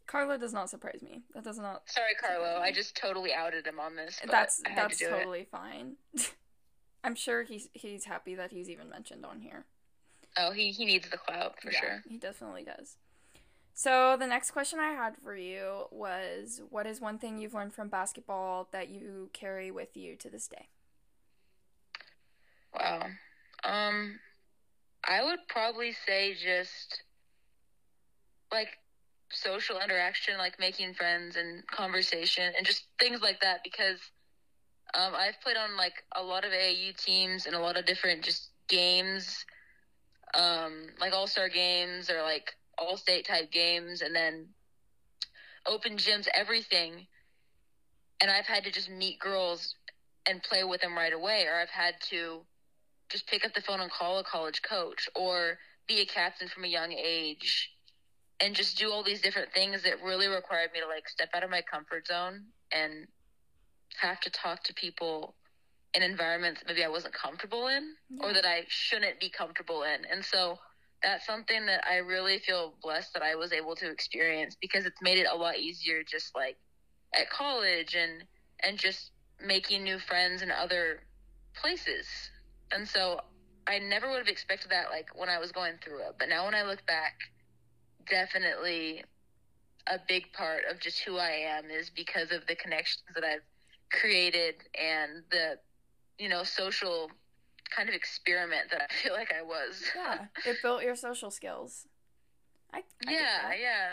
Carlo does not surprise me. That does not Sorry, Carlo. I just totally outed him on this. But That's that's to do it. totally fine. I'm sure he's he's happy that he's even mentioned on here. Oh, he he needs the clout for Yeah, sure. He definitely does. So the next question I had for you was what is one thing you've learned from basketball that you carry with you to this day? Wow. Um, I would probably say just like social interaction, like making friends and conversation and just things like that because um, I've played on like a lot of AAU teams and a lot of different just games, um, like all star games or like all state type games and then open gyms, everything. And I've had to just meet girls and play with them right away, or I've had to just pick up the phone and call a college coach or be a captain from a young age and just do all these different things that really required me to like step out of my comfort zone and have to talk to people in environments maybe I wasn't comfortable in or that I shouldn't be comfortable in. And so that's something that I really feel blessed that I was able to experience because it's made it a lot easier just like at college and and just making new friends in other places. And so I never would have expected that like when I was going through it. But now when I look back, definitely a big part of just who I am is because of the connections that I've created and the you know social kind of experiment that I feel like I was. Yeah, it built your social skills. I, I yeah, yeah.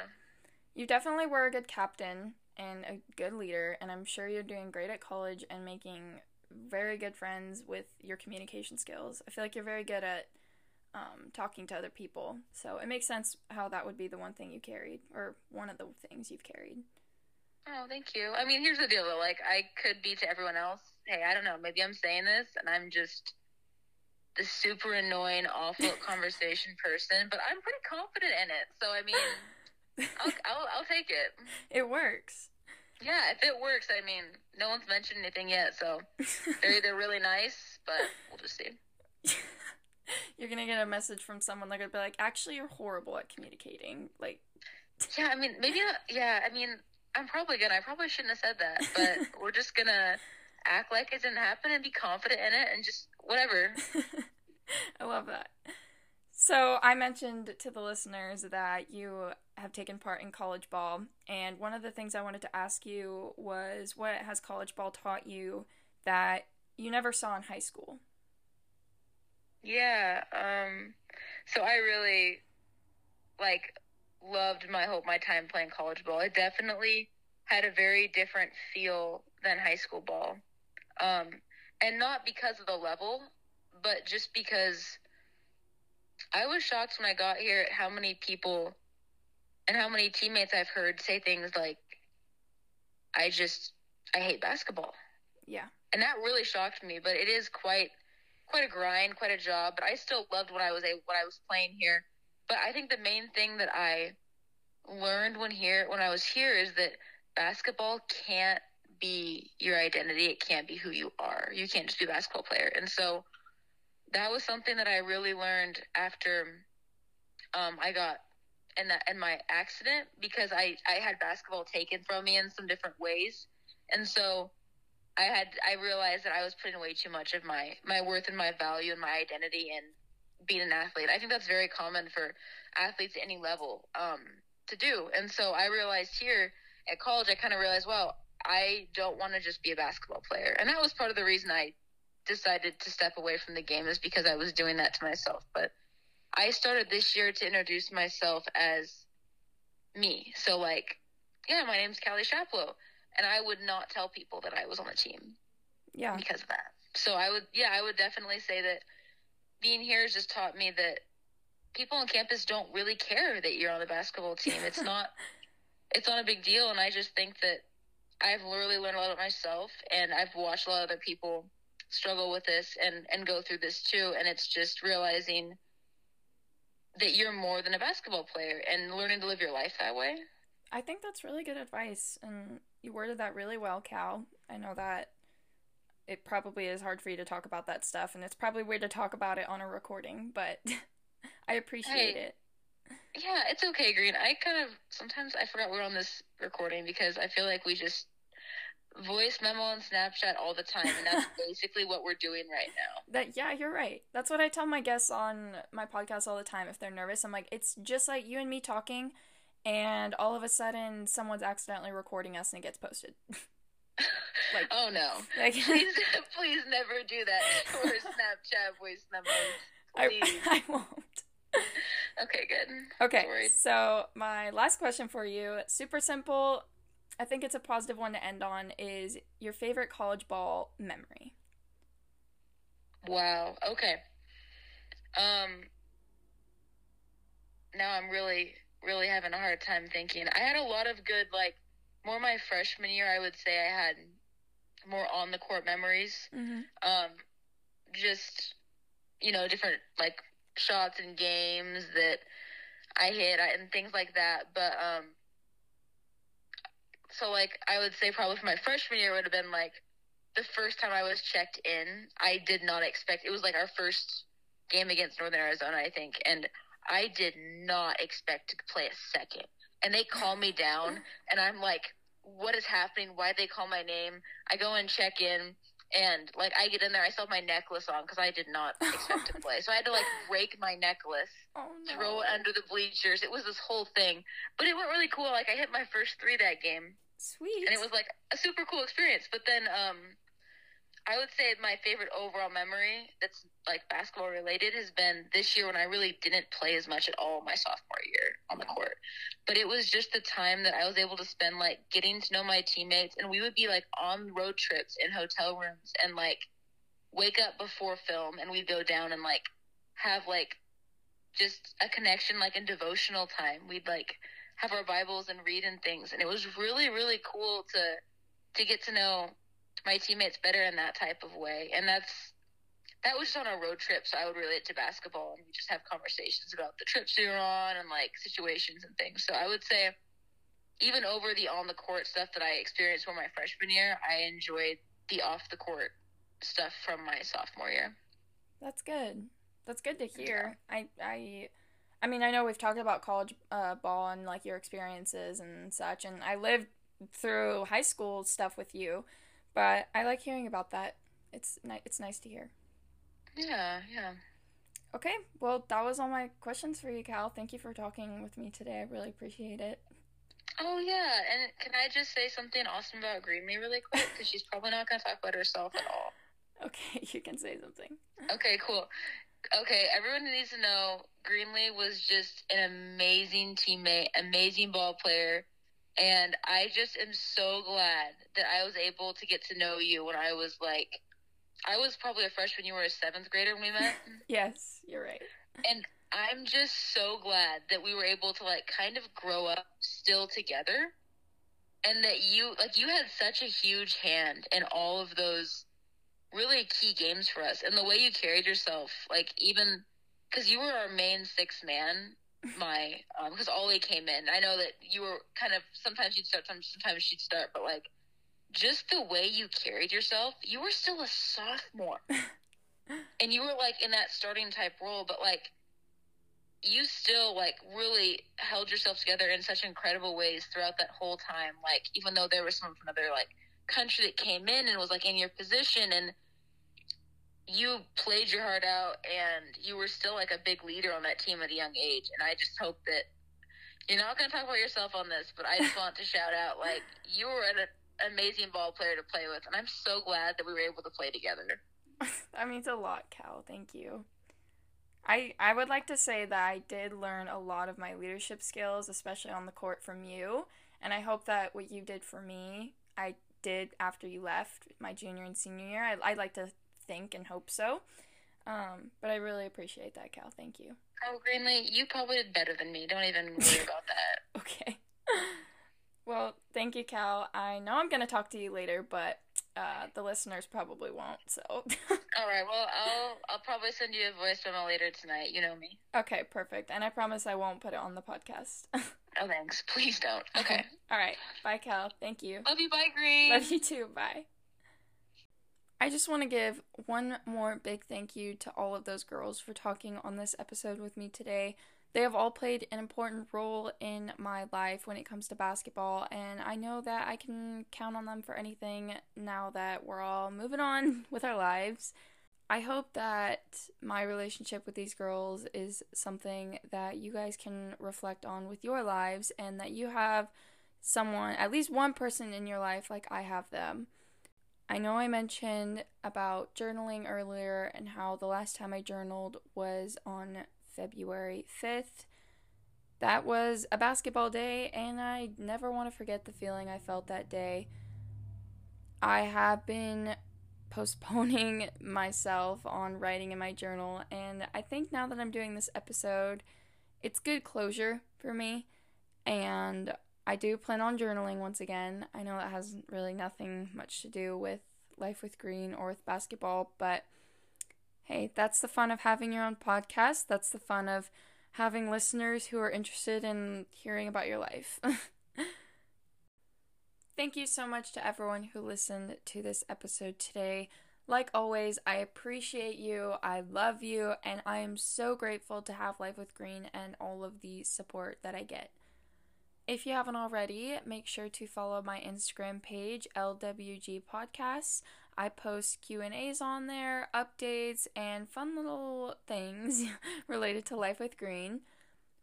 You definitely were a good captain and a good leader, and I'm sure you're doing great at college and making very good friends with your communication skills. I feel like you're very good at um, talking to other people, so it makes sense how that would be the one thing you carried, or one of the things you've carried. Oh, thank you. I mean, here's the deal though. Like, I could be to everyone else, hey, I don't know, maybe I'm saying this and I'm just the super annoying, awful conversation person, but I'm pretty confident in it. So, I mean, I'll, I'll, I'll take it. it works. Yeah, if it works, I mean, no one's mentioned anything yet, so they're either really nice, but we'll just see. you're gonna get a message from someone like, gonna be like, actually, you're horrible at communicating. Like, Yeah, I mean, maybe not. Yeah, I mean, I'm probably gonna. I probably shouldn't have said that, but we're just gonna act like it didn't happen and be confident in it and just whatever. I love that. So, I mentioned to the listeners that you have taken part in college ball, and one of the things I wanted to ask you was what has college ball taught you that you never saw in high school? Yeah. Um. So I really like loved my whole my time playing college ball. It definitely had a very different feel than high school ball. Um, and not because of the level, but just because I was shocked when I got here at how many people and how many teammates I've heard say things like, "I just I hate basketball." Yeah. and that really shocked me. But it is quite quite a grind, quite a job. But I still loved what I was a what I was playing here. But I think the main thing that I learned when here when I was here is that basketball can't be your identity. It can't be who you are. You can't just be a basketball player. And so that was something that I really learned after um, I got in that in my accident because I I had basketball taken from me in some different ways, and so I had I realized that I was putting way too much of my my worth and my value and my identity in being an athlete. I think that's very common for athletes at any level um, to do, and so I realized here at college I kind of realized, well, I don't want to just be a basketball player, and that was part of the reason I decided to step away from the game is because I was doing that to myself. But I started this year to introduce myself as me. So like, yeah, my name's Callie Shaplow, and I would not tell people that I was on the team Yeah. because of that. So I would, yeah, I would definitely say that being here has just taught me that people on campus don't really care that you're on the basketball team. It's not, it's not a big deal, and I just think that I've literally learned a lot about myself, and I've watched a lot of other people struggle with this and and go through this too, and it's just realizing that you're more than a basketball player and learning to live your life that way. I think that's really good advice, and you worded that really well, Cal. I know that it probably is hard for you to talk about that stuff, and it's probably weird to talk about it on a recording, but I appreciate Hey. it. Yeah, it's okay, Green. I kind of sometimes I forgot we are on this recording because I feel like we just voice memo on Snapchat all the time, and that's basically what we're doing right now. That yeah, you're right. That's what I tell my guests on my podcast all the time if they're nervous. I'm like, it's just like you and me talking and all of a sudden someone's accidentally recording us and it gets posted. like oh no. Like please please never do that for Snapchat voice memos. Please. I, I won't. Okay, good. Okay, so my last question for you, super simple. I think it's a positive one to end on. Is your favorite college ball memory? Wow. Okay. Um. Now I'm really, really having a hard time thinking. I had a lot of good, like, more my freshman year. I would say I had more on the court memories. Mm-hmm. Um, just you know, different like shots and games that I hit and things like that. But um, so like I would say probably for my freshman year would have been like the first time I was checked in. I did not expect it was like our first game against Northern Arizona, I think, and I did not expect to play a second. And they call me down, and I'm like, "What is happening? Why they call my name?" I go and check in and like I get in there, I still have my necklace on because I did not expect to play. So I had to like break my necklace, oh, no. throw it under the bleachers. It was this whole thing, but it went really cool. Like I hit my first three that game, sweet, and it was like a super cool experience. But then, um, I would say my favorite overall memory that's like basketball related has been this year when I really didn't play as much at all my sophomore year on the court. But it was just the time that I was able to spend like getting to know my teammates and we would be like on road trips in hotel rooms and like wake up before film and we'd go down and like have like just a connection like in devotional time. We'd like have our Bibles and read and things and it was really, really cool to to get to know my teammates better in that type of way. And that's that was just on a road trip, so I would relate to basketball and we just have conversations about the trips we were on and like situations and things. So I would say even over the on the court stuff that I experienced for my freshman year, I enjoyed the off the court stuff from my sophomore year. That's good. That's good to hear. Yeah. I I I mean, I know we've talked about college uh, ball and like your experiences and such, and I lived through high school stuff with you. But I like hearing about that. It's ni- it's nice to hear. Yeah, yeah. Okay, well, that was all my questions for you, Cal. Thank you for talking with me today. I really appreciate it. Oh yeah, and can I just say something awesome about Greenlee really quick? Because she's probably not going to talk about herself at all. Okay, you can say something. Okay, cool. Okay, everyone needs to know Greenlee was just an amazing teammate, amazing ball player, and I just am so glad that I was able to get to know you when I was like, I was probably a freshman. You were a seventh grader when we met. yes, you're right. And I'm just so glad that we were able to like kind of grow up still together, and that you like you had such a huge hand in all of those really key games for us, and the way you carried yourself, like even because you were our main six man my because um, Ollie came in. I know that you were kind of sometimes you'd start, sometimes she'd start, but like just the way you carried yourself, you were still a sophomore, and you were like in that starting type role, but like you still like really held yourself together in such incredible ways throughout that whole time. Like even though there was someone from another like country that came in and was like in your position and you played your heart out and you were still like a big leader on that team at a young age. And I just hope that you're not going to talk about yourself on this, but I just want to shout out like you were an amazing ball player to play with. And I'm so glad that we were able to play together. that means a lot, Cal. Thank you. I, I would like to say that I did learn a lot of my leadership skills, especially on the court, from you. And I hope that what you did for me, I did after you left my junior and senior year. I, I'd like to think and hope so. Um, but I really appreciate that, Cal. Thank you. Oh, Greenlee, you probably did better than me. Don't even worry about that. okay. well, thank you, Cal. I know I'm going to talk to you later, but uh, the listeners probably won't. So. All right. Well, I'll I'll probably send you a voice memo later tonight. You know me. Okay. Perfect. And I promise I won't put it on the podcast. oh, thanks. Please don't. Okay. All right. Bye, Cal. Thank you. Love you. Bye, Green. Love you too. Bye. I just want to give one more big thank you to all of those girls for talking on this episode with me today. They have all played an important role in my life when it comes to basketball, and I know that I can count on them for anything now that we're all moving on with our lives. I hope that my relationship with these girls is something that you guys can reflect on with your lives and that you have someone, at least one person in your life like I have them. I know I mentioned about journaling earlier and how the last time I journaled was on February 5th. That was a basketball day, and I never want to forget the feeling I felt that day. I have been postponing myself on writing in my journal, and I think now that I'm doing this episode, it's good closure for me. And I do plan on journaling once again. I know that has really nothing much to do with Life with Green or with basketball, but hey, that's the fun of having your own podcast. That's the fun of having listeners who are interested in hearing about your life. Thank you so much to everyone who listened to this episode today. Like always, I appreciate you, I love you, and I am so grateful to have Life with Green and all of the support that I get. If you haven't already, make sure to follow my Instagram page, LWG Podcasts. I post Q&As on there, updates, and fun little things related to Life with Green.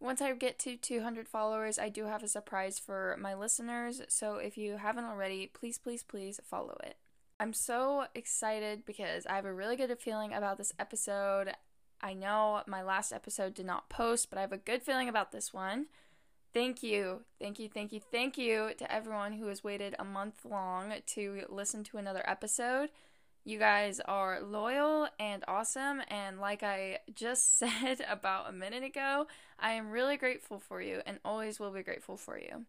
Once I get to 200 followers, I do have a surprise for my listeners, so if you haven't already, please, please, please follow it. I'm so excited because I have a really good feeling about this episode. I know my last episode did not post, but I have a good feeling about this one. Thank you, thank you, thank you, thank you to everyone who has waited a month long to listen to another episode. You guys are loyal and awesome. And like I just said about a minute ago, I am really grateful for you and always will be grateful for you.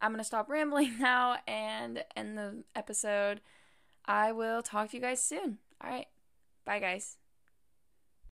I'm to stop rambling now and end the episode. I will talk to you guys soon. All right. Bye, guys.